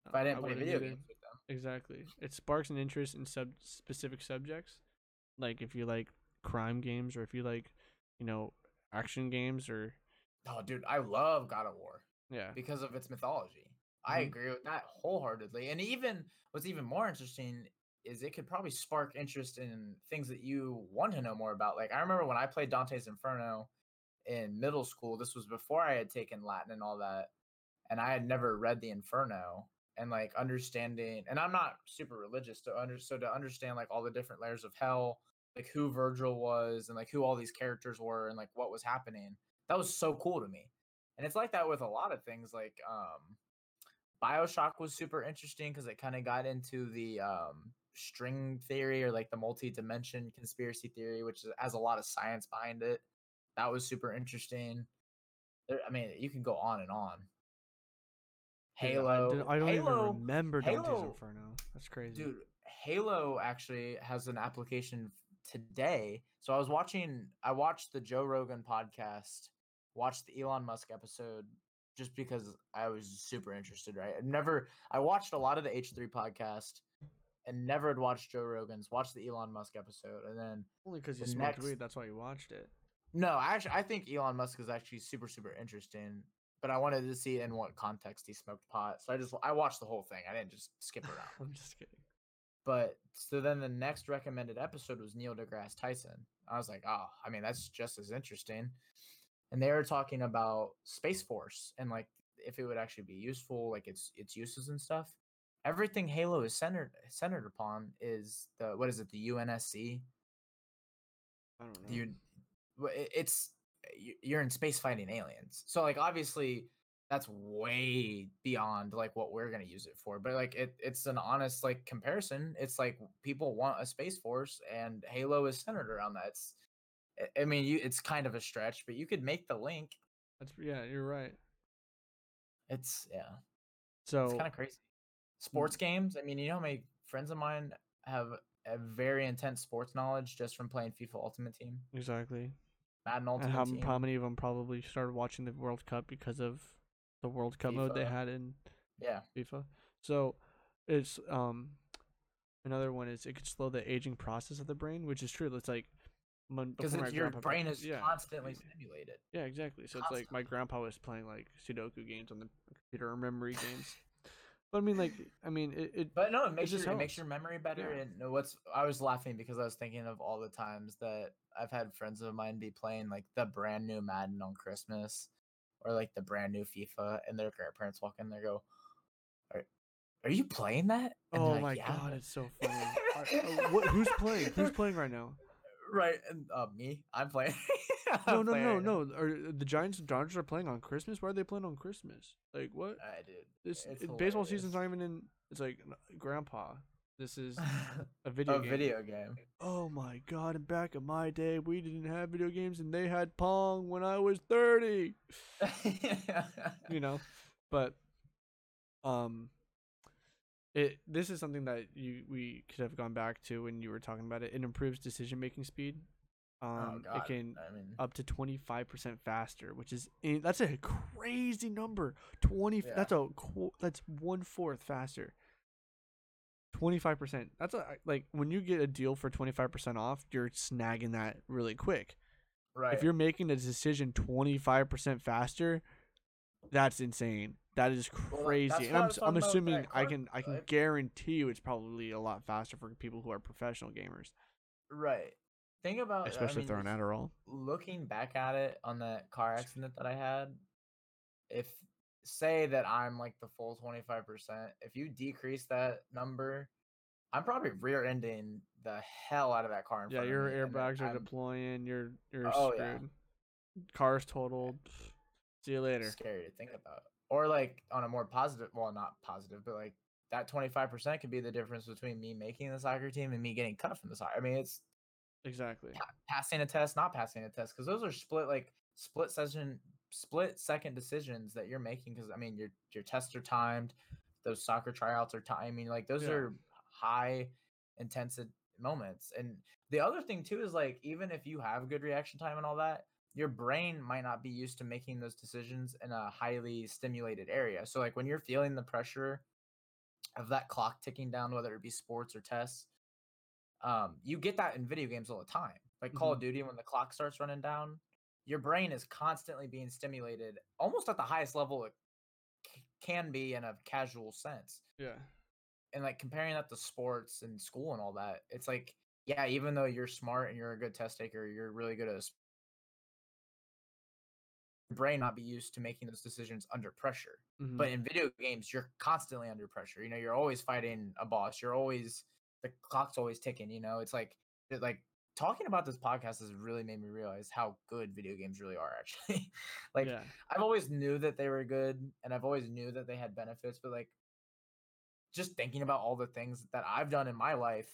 if I didn't play video games with them. Exactly. It sparks an interest in sub specific subjects. Like if you like crime games or if you like, you know, action games or Oh, dude, I love God of War yeah. because of its mythology. I Mhm. agree with that wholeheartedly. And even what's even more interesting is it could probably spark interest in things that you want to know more about. Like I remember when I played Dante's Inferno in middle school. This was before I had taken Latin and all that, and I had never read the Inferno. And like understanding, and I'm not super religious to under so to understand like all the different layers of hell, like who Virgil was, and like who all these characters were, and like what was happening. That was so cool to me. And it's like that with a lot of things. Like um, Bioshock was super interesting because it kind of got into the um, string theory or like the multi-dimension conspiracy theory, which is, has a lot of science behind it. That was super interesting. There, I mean, you can go on and on. Dude, Halo. I, I don't Halo, even remember Dante's Halo- Inferno. That's crazy. Dude, Halo actually has an application today. So I was watching, I watched the Joe Rogan podcast, watched the Elon Musk episode just because I was super interested, right? I never, I watched a lot of the H3 podcast and never had watched Joe Rogan's, watched the Elon Musk episode. And then, Only because you the smoked next- weed. That's why you watched it. no, I actually, I think Elon Musk is actually super, super interesting. But I wanted to see in what context he smoked pot. So I just, I watched the whole thing. I didn't just skip around. I'm just kidding. But so then the next recommended episode was Neil deGrasse Tyson. I was like, oh, I mean, that's just as interesting. And they were talking about Space Force and like if it would actually be useful, like its its uses and stuff. Everything Halo is centered centered upon is the what is it, the UNSC? I don't know. The U- wh- it- it's you're in space fighting aliens. So like obviously that's way beyond like what we're gonna use it for. But like it, it's an honest like comparison. It's like people want a space force, and Halo is centered around that. It's, I- mean, you it's kind of a stretch, but you could make the link. That's yeah, you're right. It's yeah, So it's kind of crazy. Sports mm. games. I mean, you know how many friends of mine have a very intense sports knowledge just from playing FIFA Ultimate Team, exactly. Madden And Ultimate how, Team. how many of them probably started watching the World Cup because of the World Cup mode they had in yeah, FIFA. So it's um another one is it could slow the aging process of the brain, which is true. It's like because your brain is yeah, constantly stimulated. Yeah, exactly. So it's like my grandpa was playing like Sudoku games on the computer or memory games. But I mean, like, I mean, it. it But no, it makes just your it makes your memory better. Yeah. And what's I was laughing because I was thinking of all the times that I've had friends of mine be playing like the brand new Madden on Christmas, or like the brand new FIFA, and their grandparents walk in there go, "Are, are you playing that?" And oh like, my "Yeah." god, it's so funny. I- uh, what, who's playing? Who's playing right now? right? And uh, me, I'm playing. No, I'm no, playing no, no. Are the Giants and Dodgers are playing on Christmas? Why are they playing on Christmas? Like what? I did. This it's baseball season's not even in. It's like Grandpa. This is a video a game. video game. Oh my god! And back in my day, we didn't have video games, and they had Pong when I was thirty. you know but um it this is something that you we could have gone back to when you were talking about it it improves decision making speed um oh God. it can I mean, up to 25% faster which is in, that's a crazy number 20 Yeah. that's a qu- that's one fourth faster 25% that's a like when you get a deal for 25% off you're snagging that really quick. Right. if you're making a decision 25% faster that's insane. That is crazy that's and i'm, I'm talking about with assuming i can i can guarantee you it's probably a lot faster for people who are professional gamers. Right. Think about especially I mean, throwing adderall. looking back at it on that car accident that I had, if say that I'm like the full 25%, if you decrease that number, I'm probably rear ending the hell out of that car in yeah your airbags are I'm deploying you're you're Oh, screwed yeah. car's eh. totaled see you later scary to think about. Or like on a more positive, well, not positive, but like that 25% could be the difference between me making the soccer team and me getting cut from the soccer. I mean, it's exactly pa- passing a test, not passing a test, because those are split like split session, split second decisions that you're making. Because I mean, your your tests are timed, those soccer tryouts are timed. I mean, like those Yeah. are high intensive moments. And the other thing too is like even if you have good reaction time and all that, your brain might not be used to making those decisions in a highly stimulated area. So like when you're feeling the pressure of that clock ticking down, whether it be sports or tests, um, you get that in video games all the time. like Call Mm-hmm. of Duty when the clock starts running down, your brain is constantly being stimulated almost at the highest level it c- can be in a casual sense. Yeah. And like comparing that to sports and school and all that, it's like yeah, even though you're smart and you're a good test taker, you're really good at a brain not be used to making those decisions under pressure. Mhm. But in video games, you're constantly under pressure. You know, you're always fighting a boss. You're always the clock's always ticking. You know, it's like it, like talking about this podcast has really made me realize how good video games really are. Actually, like yeah. I've always knew that they were good, and I've always knew that they had benefits. But like, just thinking about all the things that I've done in my life,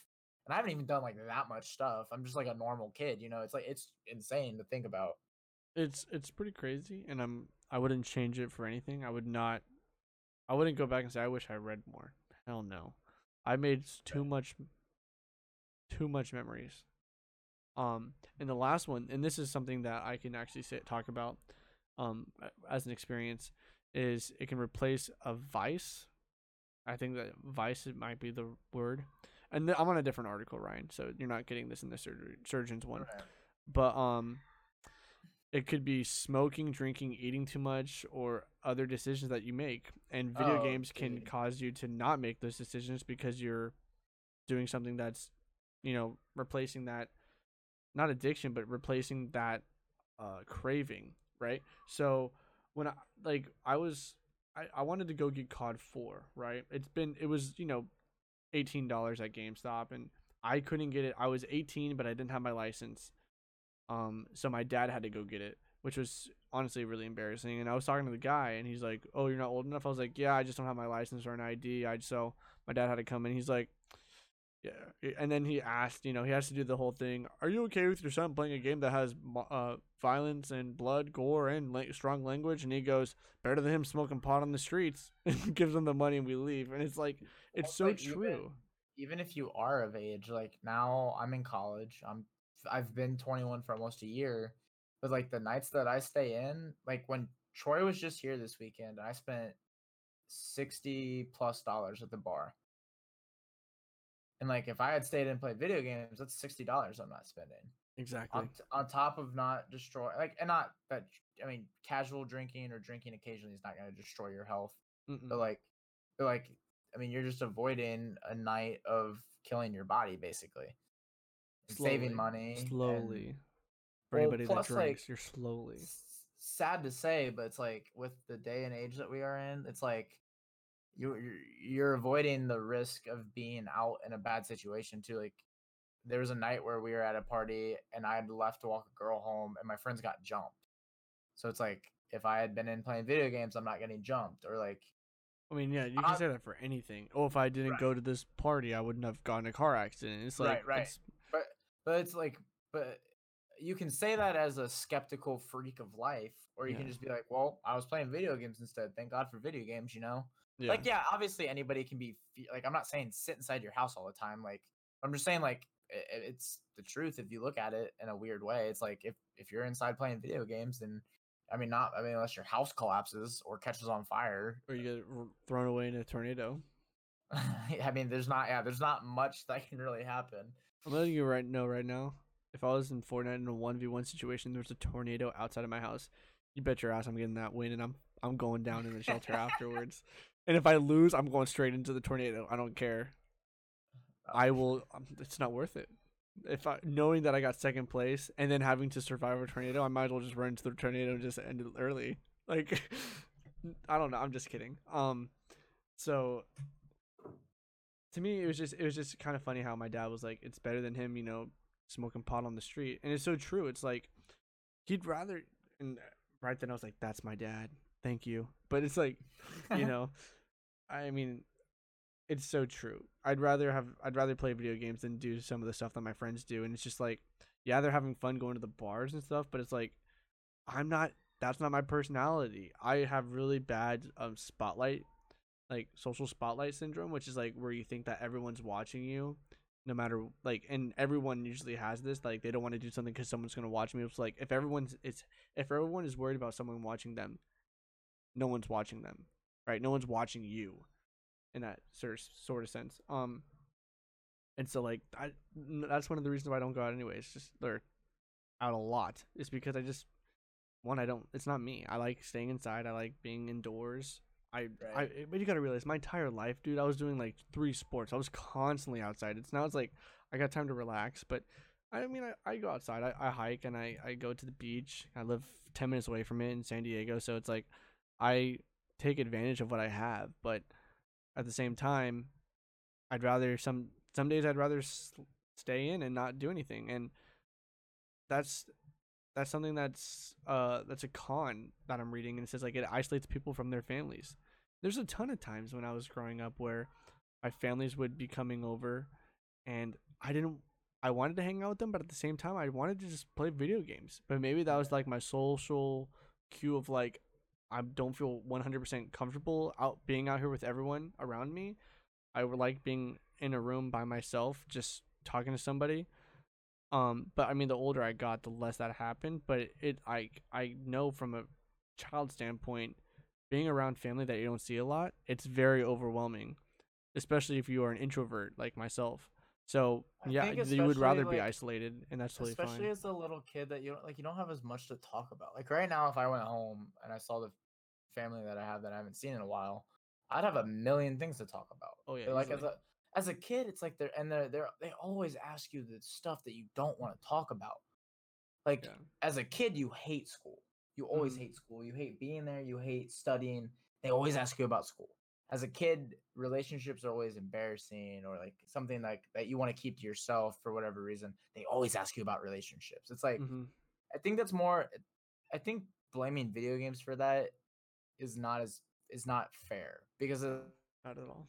and I haven't even done like that much stuff. I'm just like a normal kid. You know, it's like it's insane to think about. It's it's pretty crazy, and I'm I wouldn't change it for anything. I would not. I wouldn't go back and say I wish I read more. Hell no. I made too much. Too much memories. Um, and the last one, and this is something that I can actually say talk about, um, as an experience, is it can replace a vice. I think that vice might be the word, and th- I'm on a different article, Ryan. So you're not getting this in the surgery, surgeon's one Right. but um it could be smoking drinking eating too much or other decisions that you make and video Oh, games can dude. cause you to not make those decisions because you're doing something that's you know replacing that not addiction but replacing that uh craving right so when i like i was i, I wanted to go get cod 4 right it's been it was you know $18 at gamestop and i couldn't get it i was 18 but i didn't have my license um, so my dad had to go get it, which was honestly really embarrassing. And I was talking to the guy, and he's like, "Oh, you're not old enough." I was like, "Yeah, I just don't have my license or an ID." I so my dad had to come in. He's like, "Yeah," and then he asked, you know, he has to do the whole thing. Are you okay with your son playing a game that has uh violence and blood, gore, and la- strong language? And he goes, "Better than him smoking pot on the streets." and gives him the money, and we leave. And it's like, it's so like, even- true. even if you are of age, like now I'm in college. I'm I've been 21 for almost a year, but like the nights that I stay in, like when Troy was just here this weekend, I spent 60 plus dollars at the bar. And like if I had stayed and played video games, that's $60 I'm not spending. Exactly. On, on top of not destroy like and not that I mean casual drinking or drinking occasionally is not going to destroy your health Mm-mm. but like but like i mean you're just avoiding a night of killing your body basically and saving Slowly, money and slowly. For Well, anybody plus, that like, drinks, you're slowly. sad to say but it's like with the day and age that we are in it's like you're, you're avoiding the risk of being out in a bad situation too like there was a night where we were at a party and i had left to walk a girl home and my friends got jumped so it's like if i had been in playing video games i'm not getting jumped or like I mean, yeah, you can Uh, say that for anything. Oh, if I didn't right. go to this party, I wouldn't have gotten a car accident. It's like, right. it's- but but it's like but you can say that as a skeptical freak of life or you can just be like well i was playing video games instead thank god for video games you know yeah. like yeah obviously anybody can be like i'm not saying sit inside your house all the time like i'm just saying like i- i- it's the truth if you look at it in a weird way it's like if if you're inside playing video games then i mean not i mean unless your house collapses or catches on fire or you uh get thrown away in a tornado. i mean there's not yeah there's not much that can really happen I'm letting you right know right now. If I was in Fortnite in a one v one situation, there's a tornado outside of my house. You bet your ass I'm getting that win, and I'm I'm going down in the shelter afterwards. And if I lose, I'm going straight into the tornado. I don't care. I will. Um, it's not worth it. If I knowing that I got second place and then having to survive a tornado, I might as well just run into the tornado and just end it early. Like, I don't know. I'm just kidding. Um, so to me, it was just it was just kind of funny how my dad was like, "It's better than him," you know, smoking pot on the street, and it's so true. It's like he'd rather. And right then, I was like, "That's my dad. Thank you." But it's like, you know, I mean, it's so true. I'd rather have I'd rather play video games than do some of the stuff that my friends do, and it's just like, yeah, they're having fun going to the bars and stuff, but it's like, I'm not. That's not my personality. I have really bad um spotlight, like social spotlight syndrome, which is like where you think that everyone's watching you, no matter like, and everyone usually has this. Like they don't want to do something because someone's gonna watch me. It's like if everyone's it's if everyone is worried about someone watching them, no one's watching them, right? No one's watching you in that sort of, sort of sense. Um, and so like I, that's one of the reasons why I don't go out anyway. It's just they're out a lot It's because I just one I don't it's not me. I like staying inside. I like being indoors. I, I but you gotta realize my entire life, dude, I was doing like three sports. I was constantly outside. It's now it's like I got time to relax, but I mean I, I go outside. I, I hike and I, I go to the beach. I live ten minutes away from it in San Diego, so it's like I take advantage of what I have, but at the same time, I'd rather some some days I'd rather stay in and not do anything, and that's that's something that's uh that's a con that I'm reading, and it says like it isolates people from their families. There's a ton of times when I was growing up where my families would be coming over, and I didn't. I wanted to hang out with them, but at the same time, I wanted to just play video games. But maybe that was like my social cue of like I don't feel 100% comfortable out being out here with everyone around me. I would like being in a room by myself, just talking to somebody. Um, but I mean, the older I got, the less that happened. But it, I, I know from a child standpoint, being around family that you don't see a lot, it's very overwhelming, especially if you are an introvert like myself. So I yeah, you would especially, rather be isolated, and that's totally especially fine. as a little kid that you don't like you don't have as much to talk about like right now if i went home and i saw the family that i have that i haven't seen in a while i'd have a million things to talk about. Oh, yeah, like as a as a kid it's like they're and they're, they're they always ask you the stuff that you don't want to talk about. Like Yeah. as a kid you hate school. You always Mhm. hate school. You hate being there. You hate studying. They always ask you about school. As a kid relationships are always embarrassing or like something like that you want to keep to yourself for whatever reason they always ask you about relationships. It's like hmm i think that's more i think blaming video games for that is not as is not fair because of Not at all.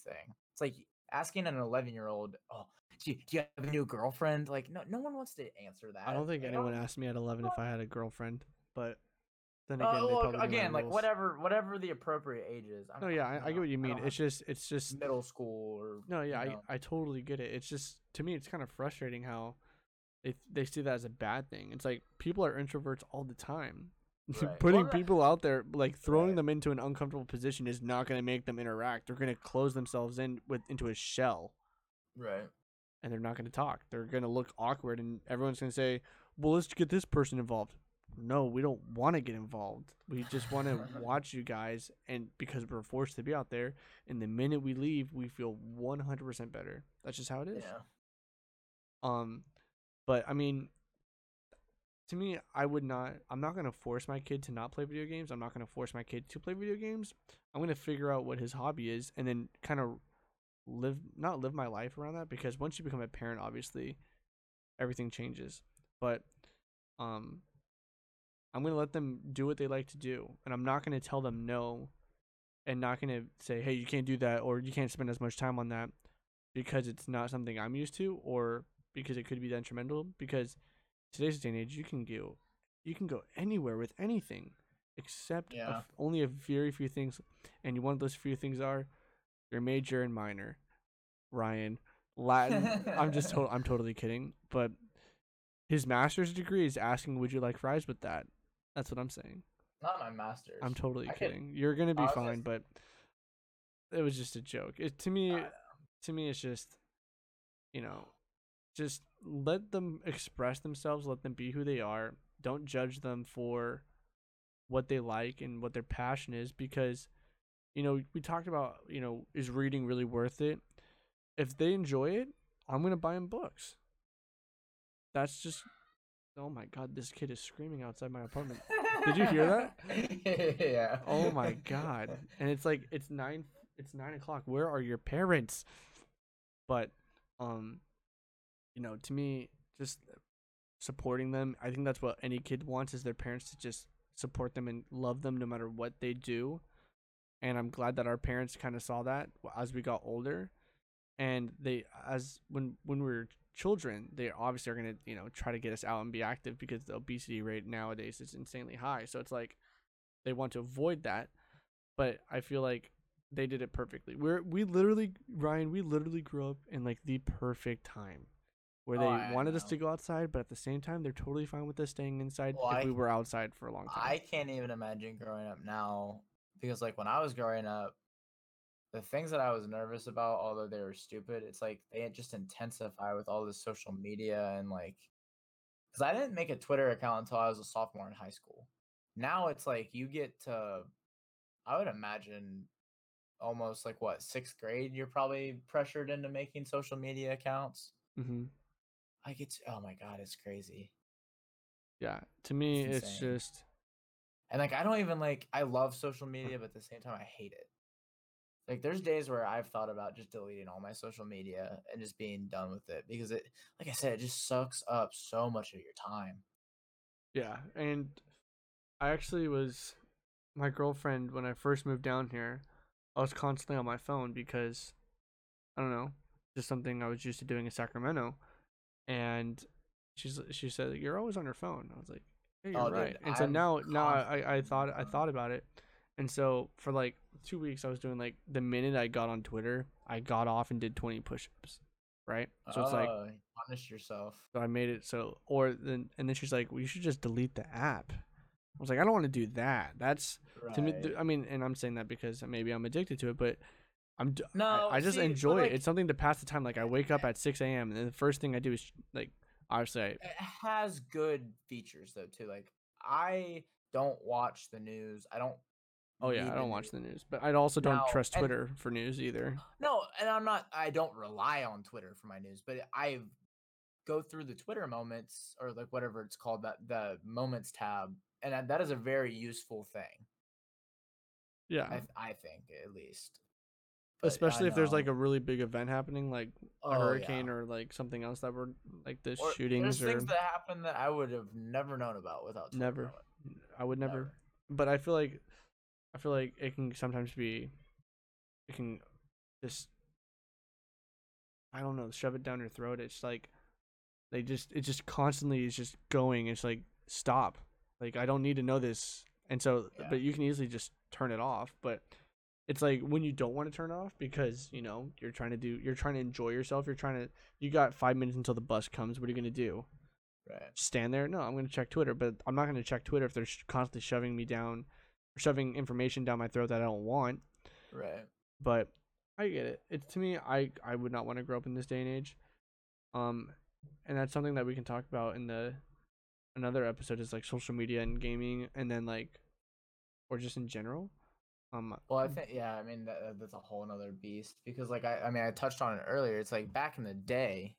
thing it's like asking an 11 year old oh do you, do you have a new girlfriend like no no one wants to answer that I don't think anyone asked me at 11 if I had a girlfriend, but then again, they oh, well, probably knew my again, like rules. whatever, whatever the appropriate age is. I'm, No, yeah, I, I get what you mean. It's just, it's just, middle school or no, yeah, you I. I totally get it. It's just to me, it's kind of frustrating how they they see that as a bad thing. It's like people are introverts all the time. Right. Putting Well, people out there, like throwing Right. them into an uncomfortable position, is not going to make them interact. They're going to close themselves in with into a shell, right. and they're not going to talk. They're going to look awkward, and everyone's going to say, "Well, let's get this person involved." No, we don't want to get involved. We just want to watch you guys, and because we're forced to be out there, and the minute we leave, we feel one hundred percent better. That's just how it is. Yeah. Um, but I mean, to me, I would not. I'm not gonna force my kid to not play video games. I'm not gonna force my kid to play video games. I'm gonna figure out what his hobby is, and then kind of live not live my life around that. Because once you become a parent, obviously, everything changes. But um, I'm gonna let them do what they like to do, and I'm not gonna tell them no, and not gonna say, hey, you can't do that, or you can't spend as much time on that, because it's not something I'm used to, or because it could be detrimental. Because today's day and age, you can go, you can go anywhere with anything, except Yeah. only a very few things, and one of those few things are your major and minor. Ryan, Latin. I'm just to- I'm totally kidding, but his master's degree is asking, "Would you like fries with that?" That's what I'm saying. Not my master's. I'm totally I could- kidding. You're gonna be fine, just- but it was just a joke. It to me, to me, it's just, you know, just let them express themselves. Let them be who they are. Don't judge them for what they like and what their passion is, because, you know, we talked about, you know, is reading really worth it? If they enjoy it, I'm gonna buy them books. That's just. Oh my god, this kid is screaming outside my apartment. Did you hear that? yeah. Oh my god. And it's like it's nine it's nine o'clock. Where are your parents? But um you know, to me, just supporting them, I think that's what any kid wants is their parents to just support them and love them no matter what they do. And I'm glad that our parents kind of saw that as we got older. And they as when when we were children, they obviously are gonna, you know, try to get us out and be active because the obesity rate nowadays is insanely high. So it's like they want to avoid that but i feel like they did it perfectly we're we literally ryan we literally grew up in like the perfect time where Oh, they I wanted us to go outside but at the same time they're totally fine with us staying inside Well, if I- we were outside for a long time I can't even imagine growing up now because like when I was growing up, the things that I was nervous about, although they were stupid, it's like they just intensify with all this social media and like because I didn't make a Twitter account until I was a sophomore in high school. Now it's like you get to, I would imagine, almost like what sixth grade, you're probably pressured into making social media accounts. Mm-hmm. I get, to, oh my god, it's crazy. Yeah, to me, It's it's, just And like I don't even like I love social media, but at the same time I hate it. Like there's days where I've thought about just deleting all my social media and just being done with it because it like I said, it just sucks up so much of your time. yeah. And I actually was my girlfriend when I first moved down here. I was constantly on my phone because I don't know, just something I was used to doing in Sacramento. And she's she said you're always on your phone. I was like, yeah, you're Oh, dude, right. and so I'm now now I, I thought I thought about it. And so for like two weeks I was doing like the minute I got on Twitter, I got off and did twenty push ups. Right? So it's like Oh, punish yourself. So I made it so, or then, and then she's like, "Well, you should just delete the app." I was like, "I don't want to do that. That's Right. to me. I mean, and I'm saying that because maybe I'm addicted to it, but I'm. d- I- No, I, just see, enjoy like- it. It's something to pass the time. Like I wake up at 6 a.m. and the first thing I do is like, obviously, I, it has good features though too. Like I don't watch the news. I don't oh yeah, I don't watch news. the news, but I also don't trust and- Twitter for news either. No, and I'm not. I don't rely on Twitter for my news, but I go through the Twitter moments or like whatever it's called that the moments tab, and that- that is a very useful thing. Yeah, I, I think at least. But especially if there's like a really big event happening, like a Oh, hurricane yeah. or like something else that were like the Or shootings There's or things that happen that I would have never known about without Twitter Never. knowing. I would never. Never. But I feel like I feel like it can sometimes be it can just I don't know, shove it down your throat. It's like they just it just constantly is just going. It's like stop. Like I don't need to know this. And so Yeah. but you can easily just turn it off, but it's like when you don't want to turn off because, you know, you're trying to do you're trying to enjoy yourself. You're trying to you got 5 minutes until the bus comes. What are you going to do? Right. stand there. No, I'm going to check Twitter, but I'm not going to check Twitter if they're constantly shoving me down, shoving information down my throat that I don't want. Right. But I get it. It's to me, I I would not want to grow up in this day and age. Um, and that's something that we can talk about in the another episode is like social media and gaming, and then like, or just in general. Um, Well, I think yeah. I mean, that, that's a whole nother beast because, like, I I mean, I touched on it earlier. It's like back in the day,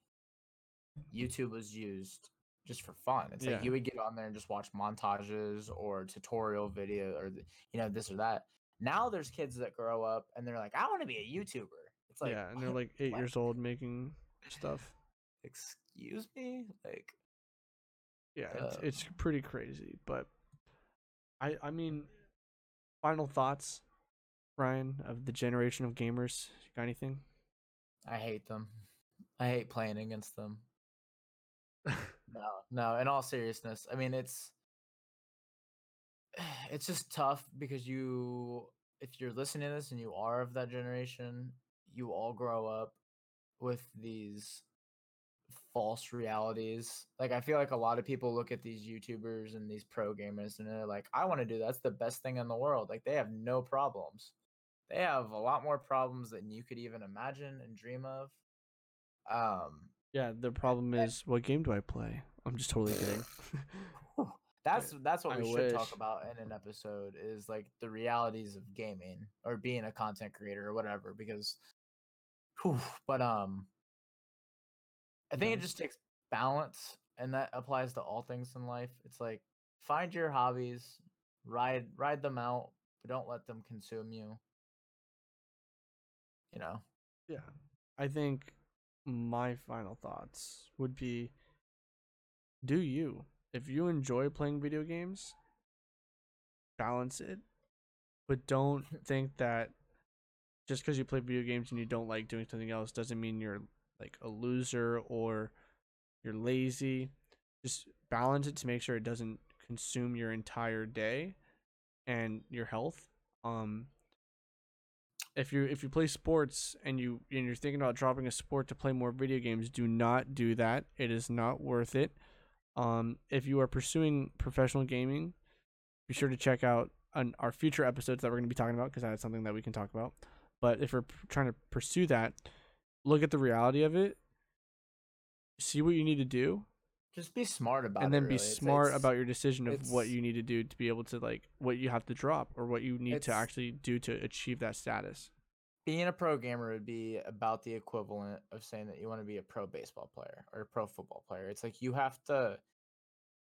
YouTube was used just for fun. It's Yeah. like you would get on there and just watch montages or tutorial video or you know this or that. Now there's kids that grow up and they're like, I want to be a YouTuber. It's like yeah, and they're like eight what? years old making stuff. Excuse me, like Yeah, it's, Uh, it's pretty crazy, but I I mean, final thoughts, Ryan, of the generation of gamers. Got anything? I hate them. I hate playing against them. No, no. In all seriousness, I mean it's it's just tough because you, if you're listening to this and you are of that generation, you all grow up with these false realities. Like I feel like a lot of people look at these YouTubers and these pro gamers and they're like, I want to do that. that's the best thing in the world. Like they have no problems. They have a lot more problems than you could even imagine and dream of. Um yeah, the problem is, what game do I play? I'm just totally kidding. That's that's what I we should talk about in an episode is like the realities of gaming or being a content creator or whatever because whew, but um I think it just takes balance and that applies to all things in life. It's like find your hobbies, ride ride them out, but don't let them consume you. You know. yeah, I think my final thoughts would be: Do you? If you enjoy playing video games, balance it, but don't think that just because you play video games and you don't like doing something else doesn't mean you're like a loser or you're lazy. Just balance it to make sure it doesn't consume your entire day and your health. Um if you if you play sports and you and you're thinking about dropping a sport to play more video games, do not do that. It is not worth it. Um if you are pursuing professional gaming, be sure to check out an, our future episodes that we're going to be talking about because that's something that we can talk about. But if we're p- trying to pursue that, look at the reality of it. See what you need to do, just be smart about and it. And then be really. It's- smart it's- about your decision of what you need to do to be able to like what you have to drop or what you need to actually do to achieve that status. being a pro gamer would be about the equivalent of saying that you want to be a pro baseball player or a pro football player. It's like you have to.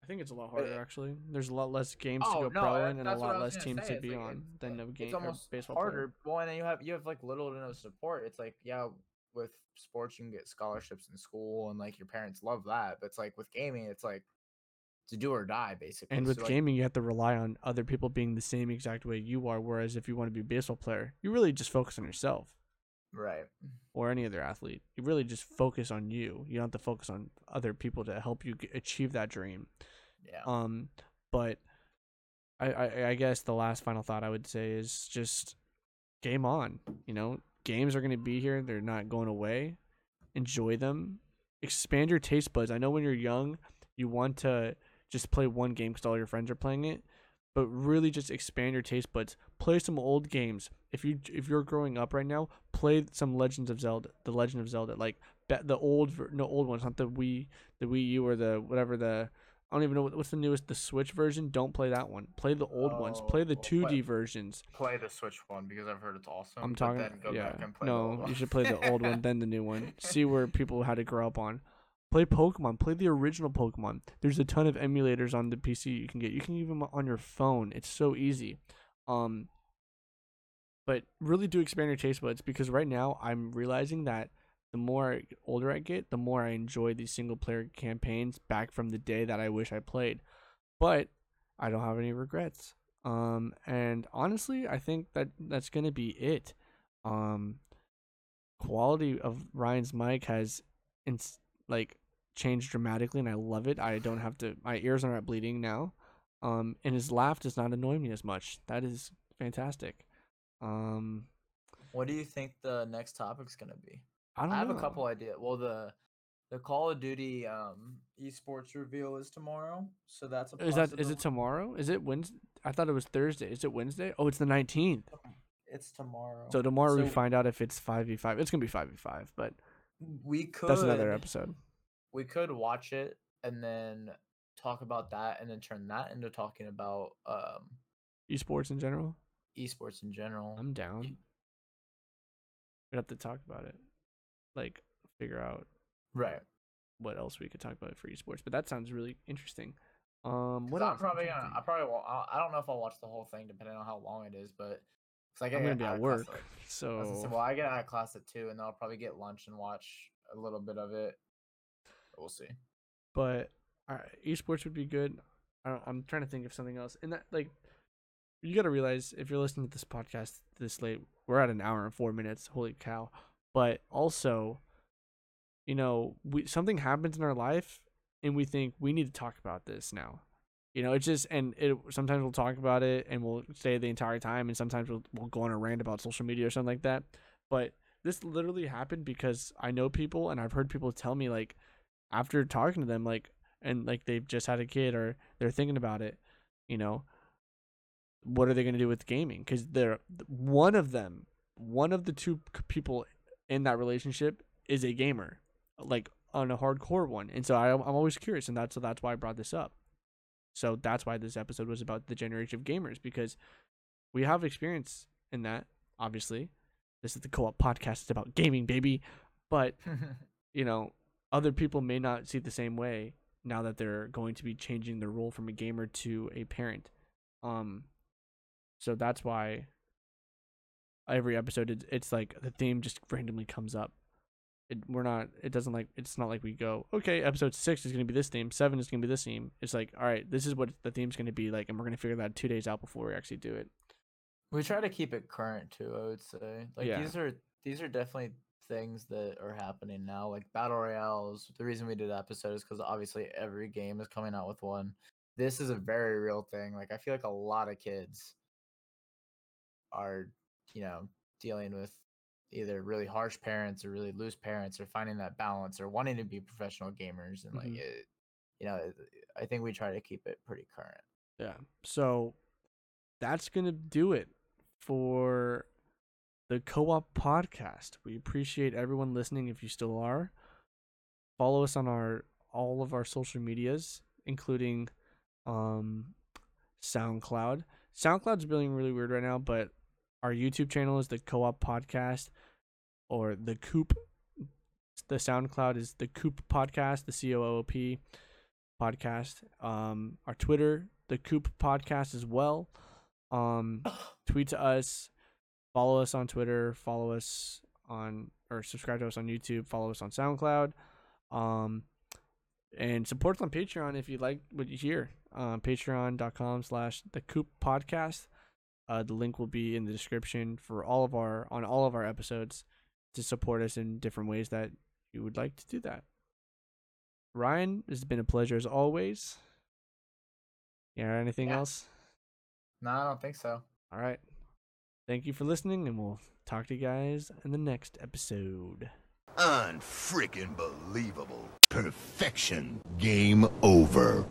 I think it's a lot Uh, harder actually. There's a lot less games Oh, to go no, pro in and a that's what I lot less teams say, to be like on than a game It's or almost baseball harder. player. Well, and then you have you have like little to no support. It's like yeah, with sports you can get scholarships in school and like your parents love that. But it's like with gaming, it's like to do or die basically. And with So, like, gaming, you have to rely on other people being the same exact way you are. Whereas if you want to be a baseball player, you really just focus on yourself. right? or any other athlete. You really just focus on you. You don't have to focus on other people to help you achieve that dream. Yeah. Um, but I, I I guess the last final thought I would say is just game on. You know, games are gonna be here. They're not going away. Enjoy them. Expand your taste buds. I know when you're young, you want to just play one game because all your friends are playing it. But really, just expand your taste buds. Play some old games. If you if you're growing up right now, play some Legends of Zelda. The Legend of Zelda, like the old no old ones, not the Wii, the Wii U or the whatever the I don't even know what, what's the newest the Switch version. Don't play that one. Play the old ones. Play the two D versions. play the Switch one because I've heard it's awesome. I'm talking. yeah. back and play the no, you should play the old one, then the new one. See where people had to grow up on. Play Pokemon. Play the original Pokemon. There's a ton of emulators on the PC you can get. You can even on your phone. It's so easy. Um. But really do expand your taste buds because right now I'm realizing that the more older I get, the more I enjoy these single player campaigns back from the day that I wish I played. But I don't have any regrets. Um, and honestly, I think that that's gonna be it. Um, quality of Ryan's mic has, ins- like, changed dramatically, and I love it. I don't have to. My ears are not bleeding now. Um, and his laugh does not annoy me as much. That is fantastic. Um, What do you think the next topic's gonna be? I don't I have know. a couple ideas. Well, the the Call of Duty um esports reveal is tomorrow, so that's a Is that is it tomorrow? Is it Wednesday? I thought it was Thursday. Is it Wednesday? Oh, it's the nineteenth. It's tomorrow. So tomorrow we find out if it's five v five. It's gonna be five v five, but we could that's another episode. we could watch it and then talk about that and then turn that into talking about um Esports in general. esports in general. I'm down. We'd have to talk about it, like figure out right. what else we could talk about for esports. But that sounds really interesting. Um, what I'm probably gonna. I probably won't. I I don't know if I'll watch the whole thing depending on how long it is, but cause I get I'm gonna be at work, at- I say, so well, I get out of class at two, and then I'll probably get lunch and watch a little bit of it. We'll see. but uh, esports would be good. I don't, I'm trying to think of something else. And that like, you got to realize if you're listening to this podcast this late, we're at an hour and four minutes. Holy cow! But also, you know, we something happens in our life, and we think we need to talk about this now. You know, it's just and it sometimes we'll talk about it and we'll stay the entire time, and sometimes we'll we'll go on a rant about social media or something like that. But this literally happened because I know people and I've heard people tell me like after talking to them like and like they've just had a kid or they're thinking about it, you know, what are they going to do with gaming? Because they're one of them, one of the two people in that relationship is a gamer, like on a hardcore one, and so I, I'm always curious, and that's so that's why I brought this up. So that's why this episode was about the generation of gamers because we have experience in that. Obviously, this is the co-op podcast. It's about gaming, baby. But you know, other people may not see it the same way now that they're going to be changing their role from a gamer to a parent. Um, so that's why every episode it's, it's like the theme just randomly comes up. It, we're not. It doesn't like. It's not like we go. Okay, episode six is gonna be this theme. Seven is gonna be this theme. It's like, all right, this is what the theme's gonna be like, and we're gonna figure that two days out before we actually do it. we try to keep it current too. I would say, like Yeah. these are these are definitely things that are happening now. Like battle royales. The reason we did that episode is because obviously every game is coming out with one. This is a very real thing. Like I feel like a lot of kids are, you know, dealing with either really harsh parents or really loose parents or finding that balance or wanting to be professional gamers and like Mhm. it, you know, I think we try to keep it pretty current. Yeah. So that's going to do it for the co op podcast. We appreciate everyone listening if you still are. Follow us on our all of our social medias, including um, SoundCloud. SoundCloud's being really weird right now, but our YouTube channel is the Co-op Podcast, or the Coop. The SoundCloud is the Coop Podcast, the C O O P podcast. Um, our Twitter, the Coop Podcast as well. Um, tweet to us, follow us on Twitter, follow us on or subscribe to us on YouTube, follow us on SoundCloud, um, and support us on Patreon if you like what you hear. Um, Patreon.com slash the Coop Podcast. Uh, the link will be in the description for all of our on all of our episodes to support us in different ways that you would like to do that. Ryan, it's been a pleasure as always. Yeah, anything Yeah. else? No, I don't think so. All right. Thank you for listening, and we'll talk to you guys in the next episode. Unfreaking believable. Perfection. Game over.